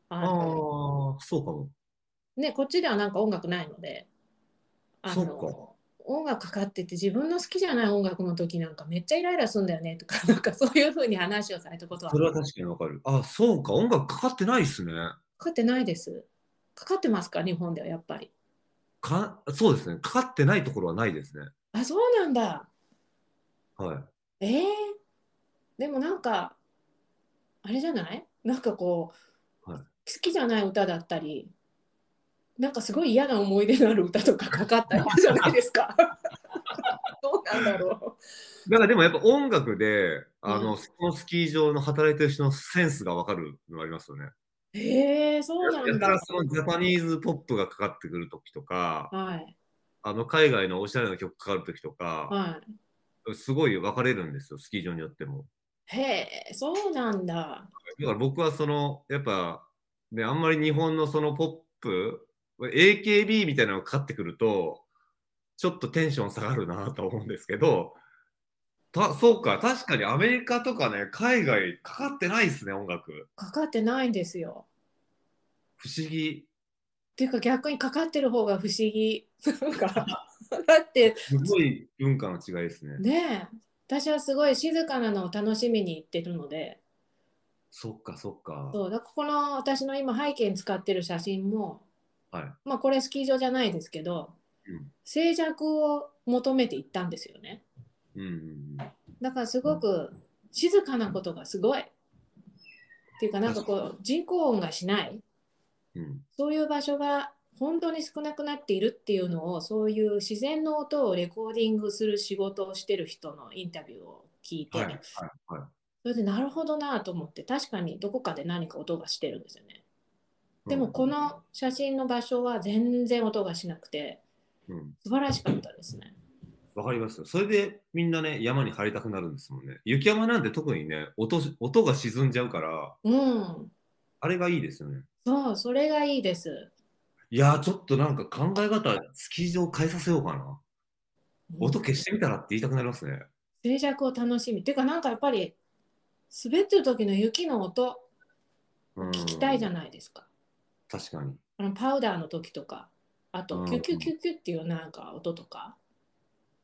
ああ、そうかも。ね、こっちではなんか音楽ないので、あの音楽かかってて自分の好きじゃない音楽の時なんかめっちゃイライラするんだよねとか、なんかそういうふうに話をされたことはそれは確かにわかる。あ、そうか、音楽かかってないっすね。かかってないです。かかってますか、日本ではやっぱり。かそうですね。かかってないところはないですね。あ、そうなんだ。はい。えー、でもなんか、あれじゃない？なんかこう、はい、好きじゃない歌だったり、なんかすごい嫌な思い出のある歌とかかかったりじゃないですか。どうなんだろう。だからでもやっぱ音楽で、あの、うん、そのスキー場の働いてる人のセンスが分かるのありますよね。へえそうなんだ。そのジャパニーズポップがかかってくるときとか、はい、あの海外のおしゃれな曲かかるときとか、はい、すごい分かれるんですよ、スキー場によっても。へえ、そうなんだ。だから僕はその、やっぱ、ね、あんまり日本のそのポップ、AKB みたいなのがかかってくると、ちょっとテンション下がるなと思うんですけど、たそうか、確かにアメリカとかね、海外かかってないですね、音楽。かかってないんですよ。不思議。っていうか逆にかかってる方が不思議。なんか だってすごい文化の違いですね。ねえ私はすごい静かなのを楽しみに行ってるので。そっかそっか。そうだここの私の今背景に使ってる写真もはい、まあこれスキー場じゃないですけど、うん、静寂を求めて行ったんですよね。うんうんうん、だからすごく静かなことがすごい。っていうかなんかこう人工音がしない、うん、そういう場所が本当に少なくなっているっていうのをそういう自然の音をレコーディングする仕事をしてる人のインタビューを聞いて、はいはいはい、それでなるほどなと思って確かにどこかで何か音がしてるんですよね。でもこの写真の場所は全然音がしなくて、うん、素晴らしかったですね。わかりますそれでみんなね、山に入りたくなるんですもんね。雪山なんて特にね、音音が沈んじゃうから、うん、あれがいいですよね。そう、それがいいです。いやちょっとなんか考え方、スキー場変えさせようかな。音消してみたらって言いたくなりますね。静寂を楽しみ。っていうか、なんかやっぱり、滑ってる時の雪の音、聞きたいじゃないですか。確かに。あのパウダーの時とか、あと、キュキュキュキュっていうなんか音とか。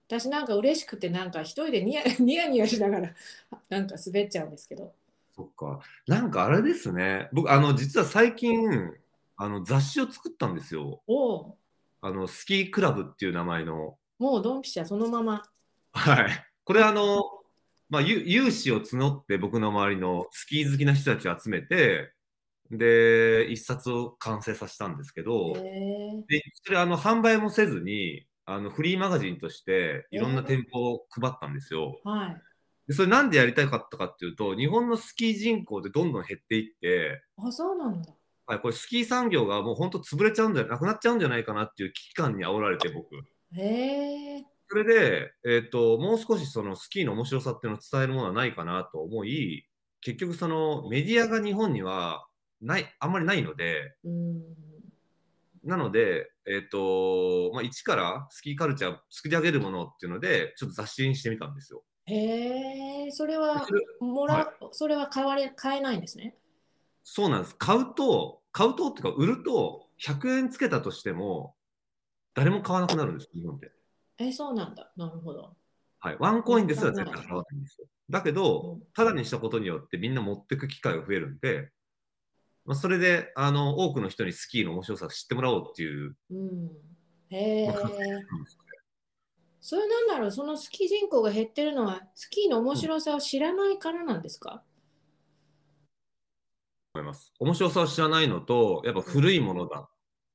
私なんか嬉しくてなんか一人でニヤ ニヤニヤしながらなんか滑っちゃうんですけど。そっか。なんかあれですね。僕、あの、実は最近、あの雑誌を作ったんですよ。おあの、スキークラブっていう名前の。もうドンピシャそのまま。はい。これあの、まあ、有志を募って僕の周りのスキー好きな人たちを集めて、で、一冊を完成させたんですけど、でそれあの販売もせずにあのフリーマガジンとしていろんな店舗を配ったんですよ。はい、でそれなんでやりたかったかっていうと日本のスキー人口ってどんどん減っていってあそうなんだ、はい、これスキー産業がもう本当潰れちゃうんじゃなくなっちゃうんじゃないかなっていう危機感に煽られて僕。へそれで、えーと、もう少しそのスキーの面白さっていうのを伝えるものはないかなと思い結局そのメディアが日本にはないあんまりないので、なので、えーとまあ、一からスキーカルチャー作り上げるものっていうのでちょっと雑誌にしてみたんですよ。へえそれはもら、はい、それは買われ買えないんですね？そうなんです。買うと、買うとっていうか、売ると100円つけたとしても、誰も買わなくなるんです、日本で。え、そうなんだ。なるほど。はい。ワンコインですら絶対払わないんですよ。だけど、ただにしたことによってみんな持ってく機会が増えるんで、まあ、それであの多くの人にスキーの面白さを知ってもらおうっていう。うん、へえ。それなんだろう、そのスキー人口が減ってるのは、スキーの面白さを知らないからなんですか、思います。面白さを知らないのと、やっぱ古いものだ。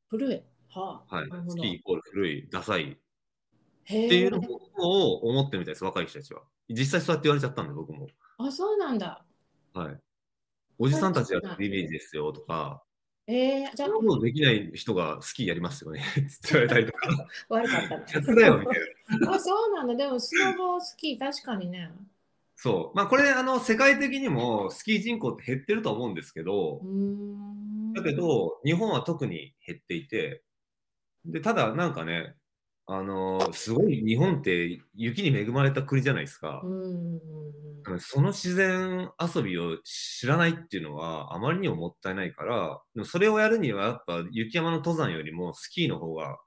古い。はあ、はい。スキーイコール古い、ダサい。っていうのを思ってるみたいです、若い人たちは。実際そうやって言われちゃったんで、僕も。あ、そうなんだ。はい。おじさんたちやってるイメージですよとか、えー、じゃあ。もうできない人がスキーやりますよね って言われたりとか。悪かったね。やだよみたいな。あ、そうなんだ。でも、スノボスキー、確かにね。そう。まあ、これ、あの、世界的にもスキー人口って減ってると思うんですけど、だけど、日本は特に減っていて、で、ただ、なんかね、あのすごい日本って雪に恵まれた国じゃないですか。その自然遊びを知らないっていうのはあまりにももったいないから、でもそれをやるにはやっぱ雪山の登山よりもスキーの方が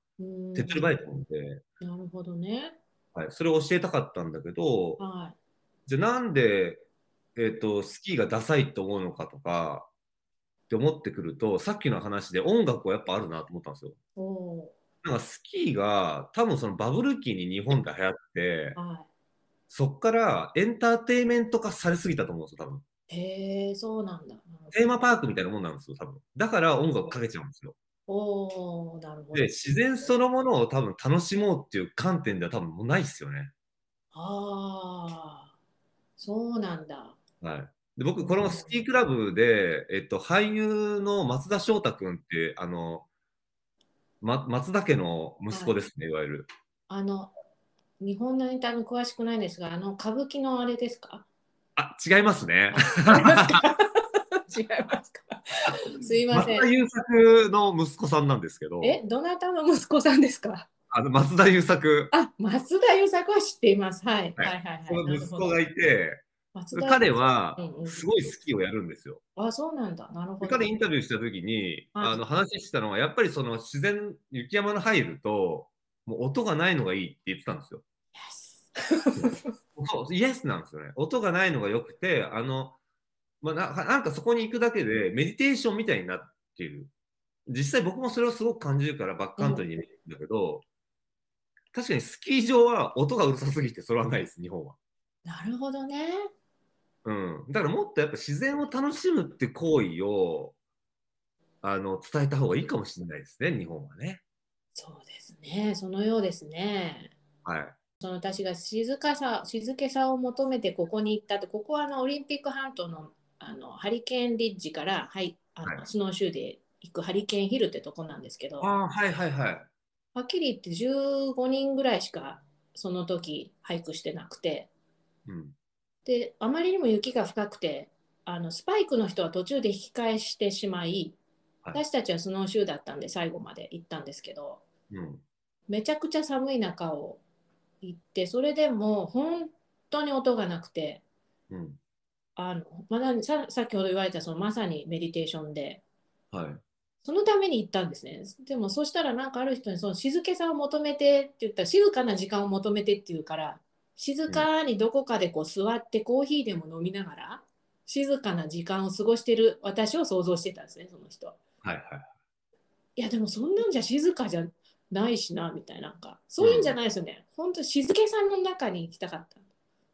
手っ取り早いと思うんで。なるほどね。はい、それを教えたかったんだけど、はい、じゃあなんで、えーと、スキーがダサいと思うのかとかって思ってくるとさっきの話で音楽はやっぱあるなと思ったんですよ。なんかスキーが多分そのバブル期に日本で流行って、はい、そっからエンターテイメント化されすぎたと思うんですよ、多分。へえ、そうなんだ。テーマパークみたいなもんなんですよ、多分。だから音楽かけちゃうんですよ。おなるほど。で、自然そのものを多分楽しもうっていう観点では多分もうないですよね。ああ、そうなんだ。はい。で僕、このスキークラブで、えっと、俳優の松田翔太君って、あの、ま、松田家の息子ですね、はい、いわゆる。あの、日本のネタに詳しくないんですが、あの、歌舞伎のあれですか？あ、違いますね。違いますか？すいません。松田優作の息子さんなんですけど。え、どなたの息子さんですか？あの松田優作。あ、松田優作は知っています。はい。はい、はい、はい。その息子がいて、彼はすごいスキーをやるんですよ。あ、そうなんだ。なるほど。彼インタビューした時に、あの話したのは、やっぱりその自然、雪山の入ると、もう音がないのがいいって言ってたんですよ。イエスなんですよね。音がないのが良くて、あの、まあ、ななんかそこに行くだけでメディテーションみたいになっている。実際僕もそれをすごく感じるからバックカントリーに見るんだけど、うん、確かにスキー場は音がうるさすぎてそれはないです、日本は。なるほどね。うん、だからもっとやっぱ自然を楽しむって行為をあの伝えた方がいいかもしれないですね、日本はね。そうですね、そのようですね。はい。その私が静かさ、静けさを求めてここに行ったって、ここはあのオリンピック半島のあのハリケーンリッジから、はい、あの、はい、スノーシューで行くハリケーンヒルってとこなんですけど、あはいはいはい。はっきり言って15人ぐらいしかその時俳句してなくて、うん、であまりにも雪が深くてあのスパイクの人は途中で引き返してしまい、はい、私たちはスノーシューだったんで最後まで行ったんですけど、うん、めちゃくちゃ寒い中を行ってそれでも本当に音がなくて、うん、あのまださ先ほど言われたそのまさにメディテーションで、はい、そのために行ったんですね。でもそしたらなんかある人にその静けさを求めてって言ったら静かな時間を求めてって言うから静かにどこかでこう座ってコーヒーでも飲みながら静かな時間を過ごしてる私を想像してたんですねその人。はいはい、いやでもそんなんじゃ静かじゃないしなみたいななんか。そういうんじゃないですよね、うん、本当静けさの中に行きたかっ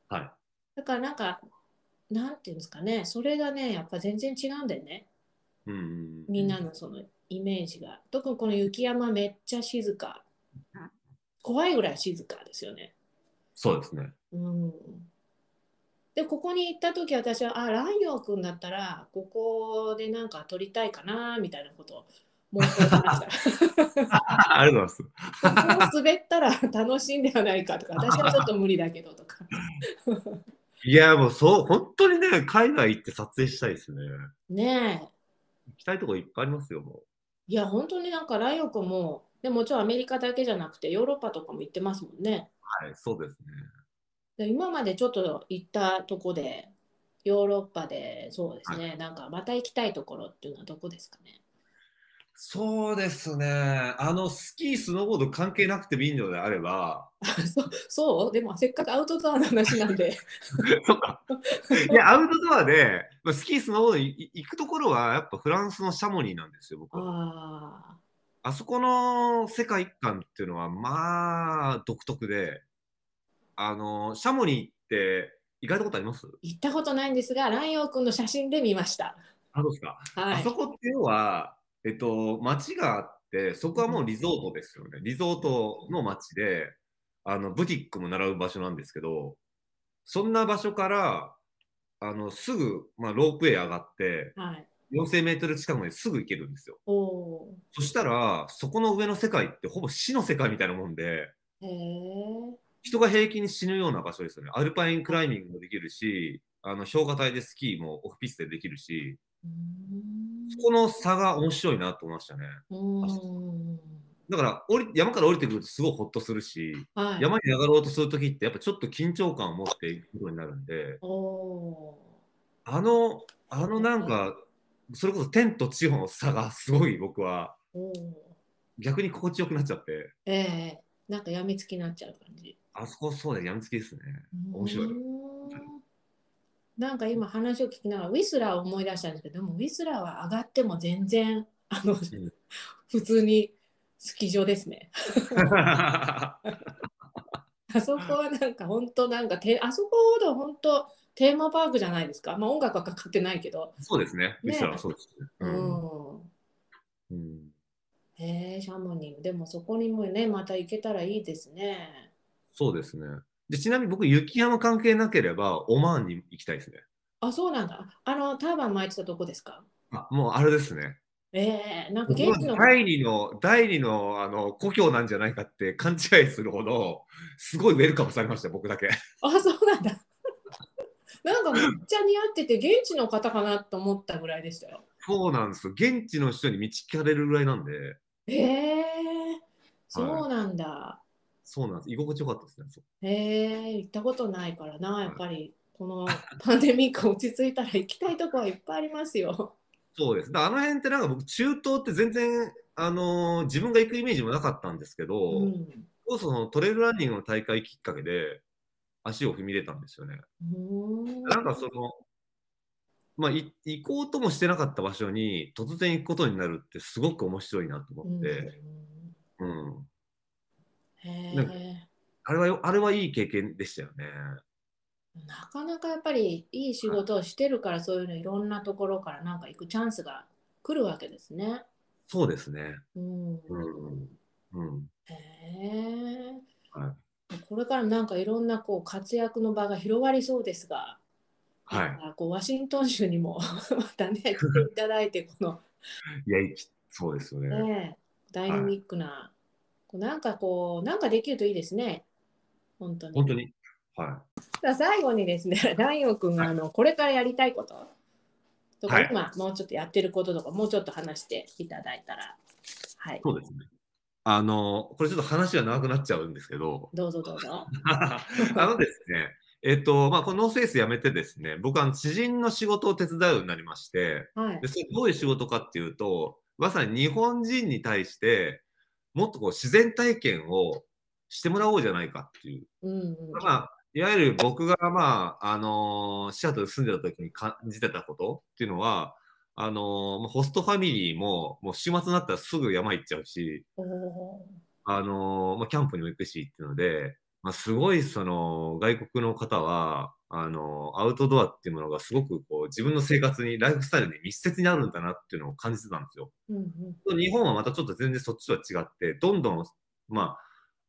た。はい、だからなんかなんていうんですかねそれがねやっぱ全然違うんだよね。うん、みんなのそのイメージが。特にこの雪山めっちゃ静か。怖いぐらい静かですよね。そうですね。うん、でここに行った時私はあライオン君だったらここでなんか撮りたいかなみたいなことを妄想しました。ありがとうございます。滑ったら楽しいんではないかとか私はちょっと無理だけどとか。いやもうそう本当にね海外行って撮影したいですね。ねえ。行きたいとこいっぱいありますよもう。いや本当になんかライオン君もでもちろんアメリカだけじゃなくてヨーロッパとかも行ってますもんね。はい、そうですね。で今までちょっと行ったとこで、ヨーロッパで、そうですね、はい、なんかまた行きたいところっていうのはどこですかね？そうですね。あの、スキー、スノーボード関係なくてもいいのであれば。そそう？でもせっかくアウトドアの話なんで。そっか。いや、アウトドアで、スキー、スノーボード行くところはやっぱフランスのシャモニーなんですよ、僕は。ああそこの世界観っていうのは、まあ、独特で、あの、シャモニーって行かれたことあります？行ったことないんですが、ライオン君の写真で見ました。あ、どうですか。はい、あそこっていうのは、えっと、街があって、そこはもうリゾートですよね。リゾートの街で、あの、ブティックも習う場所なんですけど、そんな場所から、あの、すぐ、まあ、ロープウェイ上がって、はい、4000メートル近くまですぐ行けるんですよ。そしたら、そこの上の世界ってほぼ死の世界みたいなもんで、人が平気に死ぬような場所ですよね。アルパインクライミングもできるし、あの氷河帯でスキーもオフピスでできるし、そこの差が面白いなと思いましたね。だから降り山から降りてくるとすごいほっとするし、はい、山に上がろうとするときってやっぱちょっと緊張感を持っていくことになるんで、あの、あのなんか、それこそ天と地の差がすごい僕は逆に心地よくなっちゃって。ええー、なんかやみつきになっちゃう感じ。あそこそうでやみつきですね。面白い。なんか今話を聞きながらウィスラーを思い出したんですけどでもウィスラーは上がっても全然あの、うん、普通にスキー場ですね。あそこはなんか本当なんかてあそこほど本当テーマパークじゃないですか。まあ音楽はかかってないけど。そうですね。ねそうですね。うん。うん、へえシャモニーでもそこにもねまた行けたらいいですね。そうですね。でちなみに僕、雪山関係なければ、オマーンに行きたいですね。あ、そうなんだ。あの、ターバン巻いてたとこですか？あ、もうあれですね。ええー、なんか現地の。第二の、第二のあの故郷なんじゃないかって勘違いするほど、すごいウェルカムされました、僕だけ。あ、そうなんだ。なんかめっちゃ似合ってて、現地の方かなと思ったぐらいでしたよ。そうなんですよ。現地の人に道聞かれるぐらいなんで。ええー、そうなんだ。はいそうなんです。居心地よかったですね。へえ、行ったことないからな、やっぱり、この パンデミック落ち着いたら行きたいとこはいっぱいありますよ。そうです。あの辺ってなんか僕、中東って全然、あのー、自分が行くイメージもなかったんですけど、うん、そのトレイルランニングの大会きっかけで足を踏み入れたんですよね。なんかその、まあ、行こうともしてなかった場所に突然行くことになるってすごく面白いなと思って、うん、うんあれはよあれはいい経験でしたよね。なかなかやっぱりいい仕事をしてるからそういうのいろんなところからなんか行くチャンスが来るわけですね。そうですね。うん。うん。うん、へえ。はい。これからなんかいろんなこう活躍の場が広がりそうですが、はい。こうワシントン州にも またね来ていただいてこの いやそうですよね。ねダイナミックななんかこう、なんかできるといいですね。本当に。本当に。はい。最後にですね、ライオン君があの、これからやりたいこととか、はい、今もうちょっとやってることとか、もうちょっと話していただいたら。はい。そうですね。あの、これちょっと話が長くなっちゃうんですけど。どうぞどうぞ。あのですね、えっと、まあ、このノースフェイス辞めてですね、僕は知人の仕事を手伝うようになりまして、はい、でそれどういう仕事かっていうと、まさに日本人に対して、もっとこう自然体験をしてもらおうじゃないかっていう。うんうん、まあ、いわゆる僕が、まああのー、シアトル住んでた時に感じてたことっていうのは、あのー、ホストファミリーももう週末になったらすぐ山行っちゃうし、あのー、まあ、キャンプにも行くしっていうので、まあ、すごいその外国の方はあのアウトドアっていうものがすごくこう自分の生活にライフスタイルに密接にあるんだなっていうのを感じてたんですよ。うんうん、日本はまたちょっと全然そっちとは違ってどんどん、ま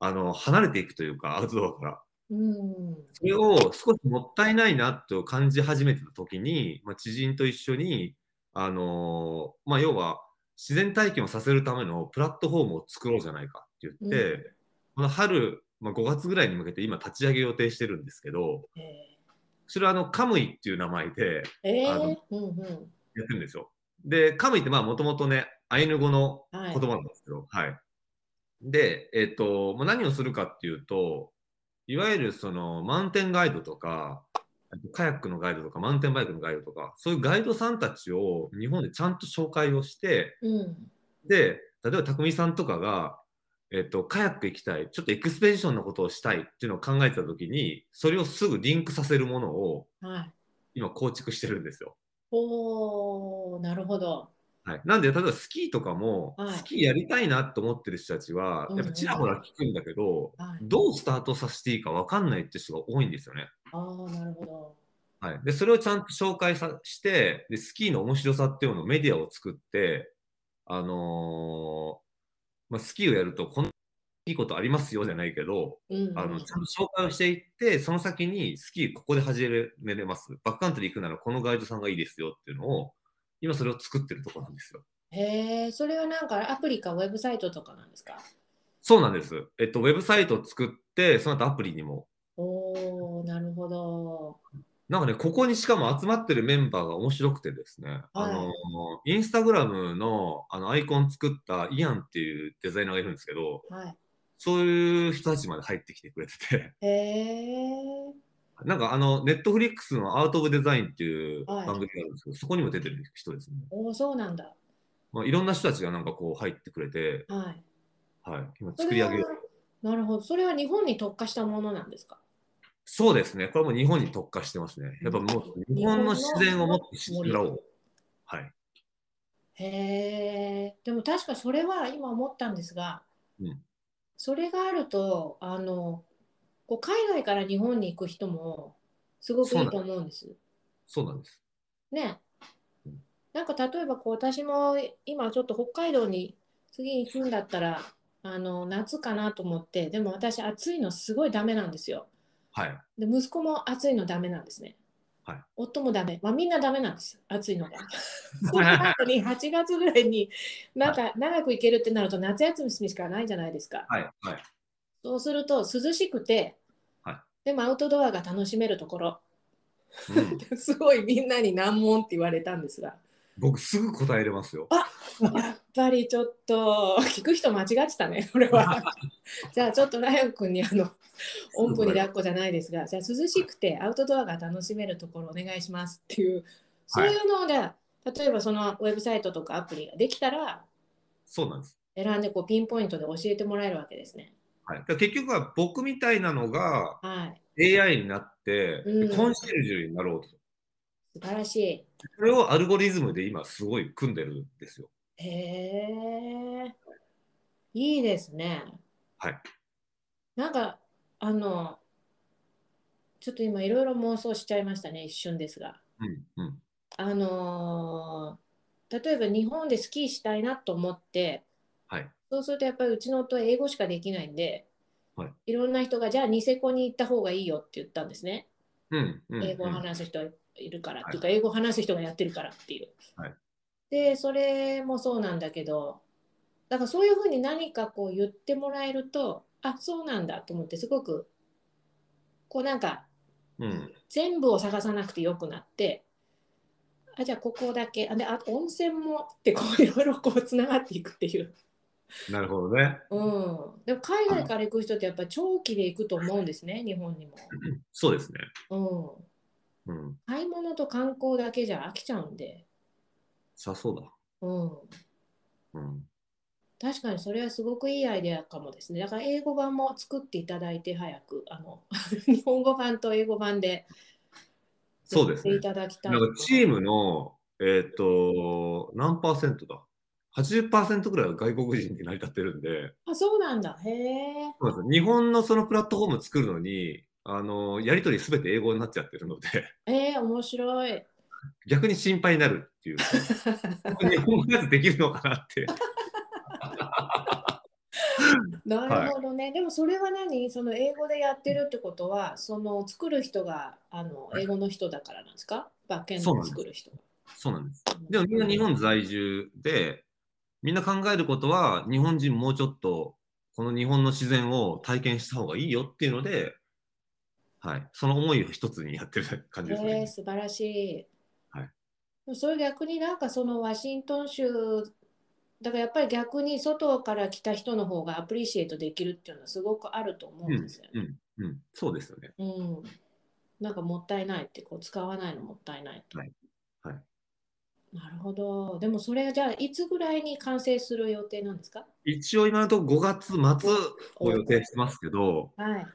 あ、あの離れていくというかアウトドアから。うん、それを少しもったいないなと感じ始めてた時に、まあ、知人と一緒に、あのー、まあ、要は自然体験をさせるためのプラットフォームを作ろうじゃないかって言って、うん、この春、まあ、5月ぐらいに向けて今立ち上げ予定してるんですけど、えー。それはあのカムイっていう名前で、えー、あの、うんうん、やってるんですよ。で、カムイってまあもともとね、アイヌ語の言葉なんですけど、はい。はい、で、えっ、ー、と、まあ、何をするかっていうと、いわゆるそのマウンテンガイドとか、カヤックのガイドとか、マウンテンバイクのガイドとか、そういうガイドさんたちを日本でちゃんと紹介をして、うん、で、例えば匠さんとかが、えっと、カヤック行きたい、ちょっとエクスペディションのことをしたいっていうのを考えてたときに、それをすぐリンクさせるものを、今構築してるんですよ。おなるほど。はい、なんで、例えばスキーとかも、はい、スキーやりたいなと思ってる人たちは、やっぱちらほら聞くんだけど、うんうん、どうスタートさせていいか分かんないって人が多いんですよね。ああ、なるほど。はい、でそれをちゃんと紹介さしてで、スキーの面白さっていうのをメディアを作って、あのー、まあ、スキーをやるとこんないいことありますよじゃないけど、うんうん、あのちゃんと紹介をしていって、その先にスキーここで始めれます。バックカントリー行くならこのガイドさんがいいですよっていうのを、今それを作ってるところなんですよ。へえ、それはなんかアプリかウェブサイトとかなんですか？そうなんです。えっと、ウェブサイトを作って、その後アプリにも。おおなるほど。なんかね、ここにしかも集まってるメンバーが面白くてですね、はい、あの、インスタグラムのあのアイコン作ったイアンっていうデザイナーがいるんですけど、はい、そういう人たちまで入ってきてくれてて。へえ。なんかあの、ネットフリックスのアウト・オブ・デザインっていう番組があるんですけど、はい、そこにも出てる人ですね。おお、そうなんだ。まあ、いろんな人たちがなんかこう入ってくれて、はい。はい、今作り上げる。なるほど。それは日本に特化したものなんですか？そうですね。これも日本に特化してますね。やっぱもう日本の自然をもっと知ってもらおう。はい。へえ。でも確かそれは今思ったんですが、うん、それがあると、あの、こう海外から日本に行く人もすごくいいと思うんです。そうなんです。ね。なんか例えばこう私も今ちょっと北海道に次行くんだったらあの夏かなと思ってでも私暑いのすごいダメなんですよ。はい、で息子も暑いのダメなんですね。はい、夫もダメ、まあ、みんなダメなんです暑いのが。その後に8月ぐらいになんか長く行けるってなると夏休みしかないじゃないですか。はいはい、そうすると涼しくてでもアウトドアが楽しめるところ、うん、すごいみんなに難問って言われたんですが。僕すぐ答えれますよ。あやっぱりちょっと聞く人間違ってたね これは。じゃあちょっとライオン君にあのおんぷに抱っこじゃないですがじゃあ涼しくてアウトドアが楽しめるところお願いしますっていうそういうのをじゃあ例えばそのウェブサイトとかアプリができたらそうなんです。選んでこうピンポイントで教えてもらえるわけですね。はい、結局は僕みたいなのが AI になって、はい、コンシェルジュになろうと。素晴らしい。それをアルゴリズムで今すごい組んでるんですよ。へえ。いいですね。はい。なんか、あの、ちょっと今いろいろ妄想しちゃいましたね、一瞬ですが。うんうん、あの例えば日本でスキーしたいなと思って、はい、そうするとやっぱりうちの夫は英語しかできないんで、はい、いろんな人がじゃあニセコに行った方がいいよって言ったんですね。うんうん、英語を話す人いるから、っていうか英語を話す人がやってるからっていう。はい、でそれもそうなんだけどだからそういうふうに何かこう言ってもらえるとあそうなんだと思ってすごくこうなんか、うん、全部を探さなくてよくなってあじゃあここだけあであ温泉もってこういろいろこうつながっていくっていう。なるほどね。うん。でも海外から行く人ってやっぱり長期で行くと思うんですね、日本にも。そうですね。うん。うん、買い物と観光だけじゃ飽きちゃうんで。さそうだ。うん。うん。確かにそれはすごくいいアイデアかもですね。だから英語版も作っていただいて早く、あの 日本語版と英語版でそうです、ね、いただきたい。なんかチームの、えっ、ー、と、何パーセントだ？80%ぐらいは外国人に成り立ってるんで。あ、そうなんだ。へえ。日本のそのプラットフォーム作るのに、あの、やり取りすべて英語になっちゃってるので。ええー、面白い。逆に心配になるっていう。日本語やつできるのかなって。なるほどね、はい、でもそれは何？その英語でやってるってことはその作る人があの英語の人だからなんですか、バッケンド作る人そうなんです。でもみんな日本在住で、みんな考えることは、日本人もうちょっと、この日本の自然を体験した方がいいよっていうので、はい、その思いを一つにやってる感じですね。えー、素晴らしい。はい、それ逆になんかそのワシントン州だからやっぱり逆に外から来た人の方がアプリシエイトできるっていうのはすごくあると思うんですよね。うん、うんうん、そうですよね。うん。なんかもったいないってこう使わないのもったいないと。はい。はい、なるほど。でもそれじゃあいつぐらいに完成する予定なんですか？一応今のところ5月末を予定してますけど、はい、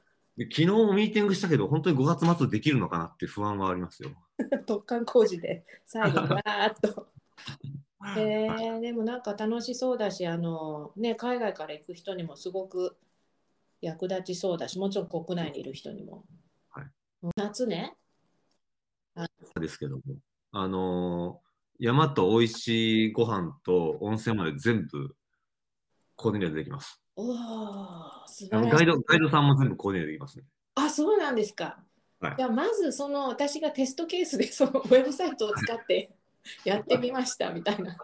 昨日もミーティングしたけど、本当に5月末できるのかなって不安はありますよ。突貫工事で最後、わーっと。えー、でもなんか楽しそうだしあの、ね、海外から行く人にもすごく役立ちそうだしもちろん国内にいる人にも。はい、夏ね。ですけどもあの山と美味しいご飯と温泉まで全部コーディネートできます。お素晴らしいガイドガイドさんも全部コーディネートできますね。あそうなんですか。はい、じゃあまずその私がテストケースで そのウェブサイトを使ってやってみましたみたいな。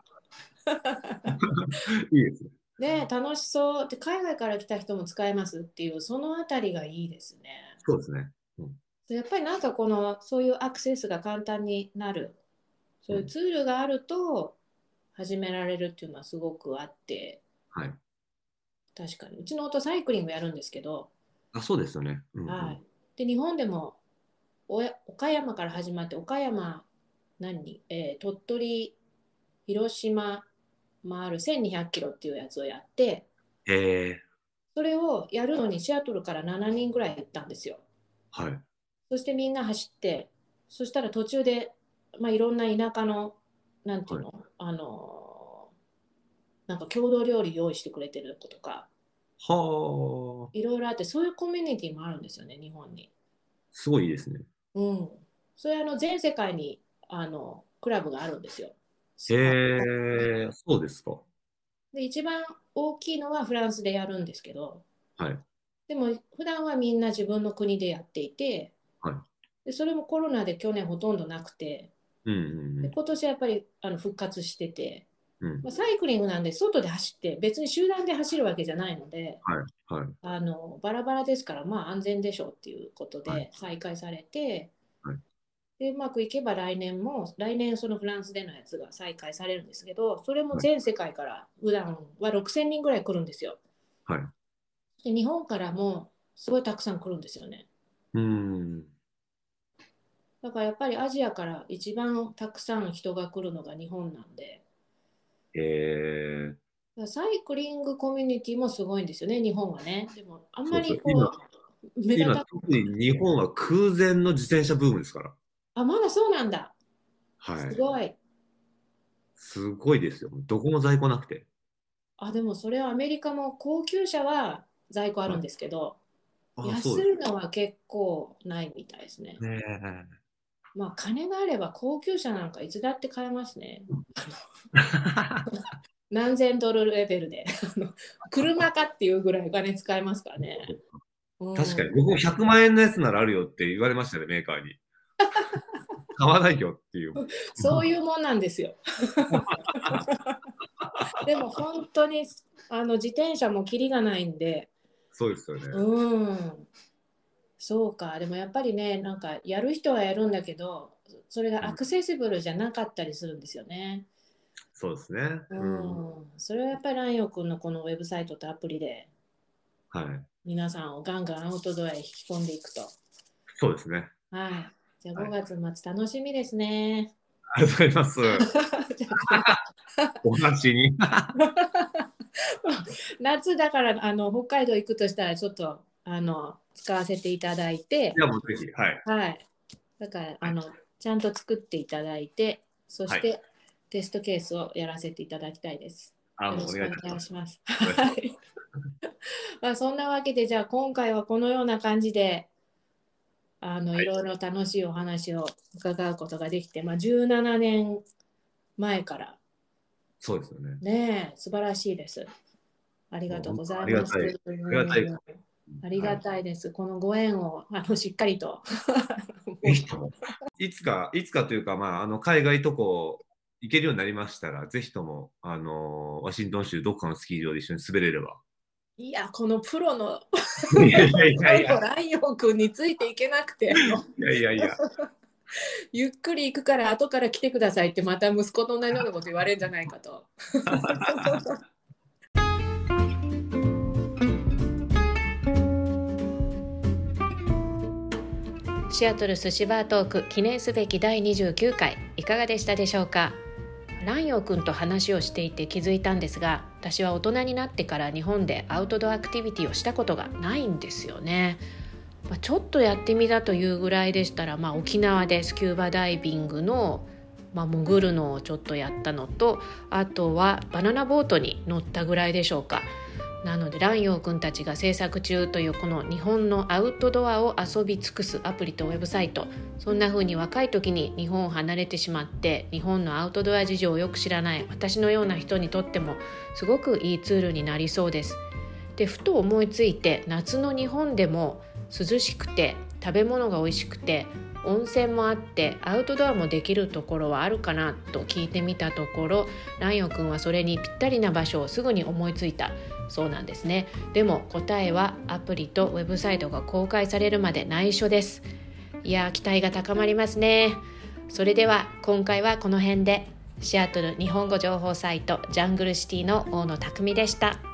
いいですね。ね楽しそうで海外から来た人も使えますっていうそのあたりがいいですね。そうですね。うん、やっぱりなんかこのそういうアクセスが簡単になるそういうツールがあると始められるっていうのはすごくあって、はい、確かに。うちの夫サイクリングやるんですけど。あそうですよね、うんうん、はい、で日本でも岡山から始まって岡山何、えー、鳥取広島回る1200キロっていうやつをやって、えー、それをやるのにシアトルから7人ぐらい行ったんですよ。はい、そしてみんな走ってそしたら途中で、まあ、いろんな田舎のなんていうの、はい、あのなんか郷土料理用意してくれてる子とかはいろいろあってそういうコミュニティもあるんですよね日本に。すごいですね。うん。それあの全世界にあのクラブがあるんですよ。へえー、そうですか。で一番大きいのはフランスでやるんですけど、はい、でも普段はみんな自分の国でやっていて、はい、でそれもコロナで去年ほとんどなくて、うんうんうん、で今年はやっぱりあの復活してて、うん。まあ、サイクリングなんで外で走って別に集団で走るわけじゃないので、はいはい、あのバラバラですからまあ安全でしょうっていうことで再開されて、でうまくいけば来年も来年そのフランスでのやつが再開されるんですけどそれも全世界から普段は6000人ぐらい来るんですよ。はい、で日本からもすごいたくさん来るんですよね。うんだからやっぱりアジアから一番たくさん人が来るのが日本なんで。えー、サイクリングコミュニティもすごいんですよね、日本はね。でもあんまりこう、今特に日本は空前の自転車ブームですから。あ、まだそうなんだ。はい。すごい。すごいですよ。どこも在庫なくて。あ、でもそれはアメリカも高級車は在庫あるんですけど、はい、安いのは結構ないみたいですね。ねまあ金があれば高級車なんかいつだって買えますね。何千ドルレベルで車かっていうぐらいお金使えますからね。確かに僕も100万円のやつならあるよって言われましたねメーカーに。買わないよっていう。そういうもんなんですよ。でも本当にあの自転車もキリがないんで。そうですよね。うん。そうか。でもやっぱりね、なんかやる人はやるんだけど、それがアクセシブルじゃなかったりするんですよね。そうですね。うん。それはやっぱりライオ君のこのウェブサイトとアプリで、はい。皆さんをガンガンアウトドアへ引き込んでいくと。そうですね。はい。じゃあ5月末楽しみですね。ありがとうございます。お話に。夏だからあの北海道行くとしたらちょっとあの使わせていただいて。いやもうぜひはい。はい。だからあのちゃんと作っていただいて、そして、はい、テストケースをやらせていただきたいです。よろしくお願いします。はい。まあそんなわけでじゃあ今回はこのような感じであの、はい、いろいろ楽しいお話を伺うことができて、まあ、17年前から。そうですよね。ね素晴らししいです。ありがとうございます。ありがたい。ありがたいです。はい、このご縁をあのしっかりと。いつか、いつかというか、まあ、あの海外とこ行けるようになりましたら、ぜひともあのワシントン州どっかのスキー場で一緒に滑れれば。いや、このプロのいやいやいやいやライオン君についていけなくて。いやいやいや。ゆっくり行くから後から来てくださいってまた息子と同じようなこと言われるんじゃないかと。シアトル寿司バートーク記念すべき第29回いかがでしたでしょうか？蘭陽くんと話をしていて気づいたんですが私は大人になってから日本でアウトドアアクティビティをしたことがないんですよね。まあ、ちょっとやってみたというぐらいでしたら、まあ、沖縄でスキューバダイビングの、まあ、潜るのをちょっとやったのとあとはバナナボートに乗ったぐらいでしょうか。なので蘭陽くんたちが制作中というこの日本のアウトドアを遊び尽くすアプリとウェブサイトそんな風に若い時に日本を離れてしまって日本のアウトドア事情をよく知らない私のような人にとってもすごくいいツールになりそうです。でふと思いついて夏の日本でも涼しくて食べ物が美味しくて温泉もあってアウトドアもできるところはあるかなと聞いてみたところライオンくんはそれにぴったりな場所をすぐに思いついた。そうなんですね。でも答えはアプリとウェブサイトが公開されるまで内緒です。いや期待が高まりますね。それでは今回はこの辺で。シアトル日本語情報サイトジャングルシティの大野匠でした。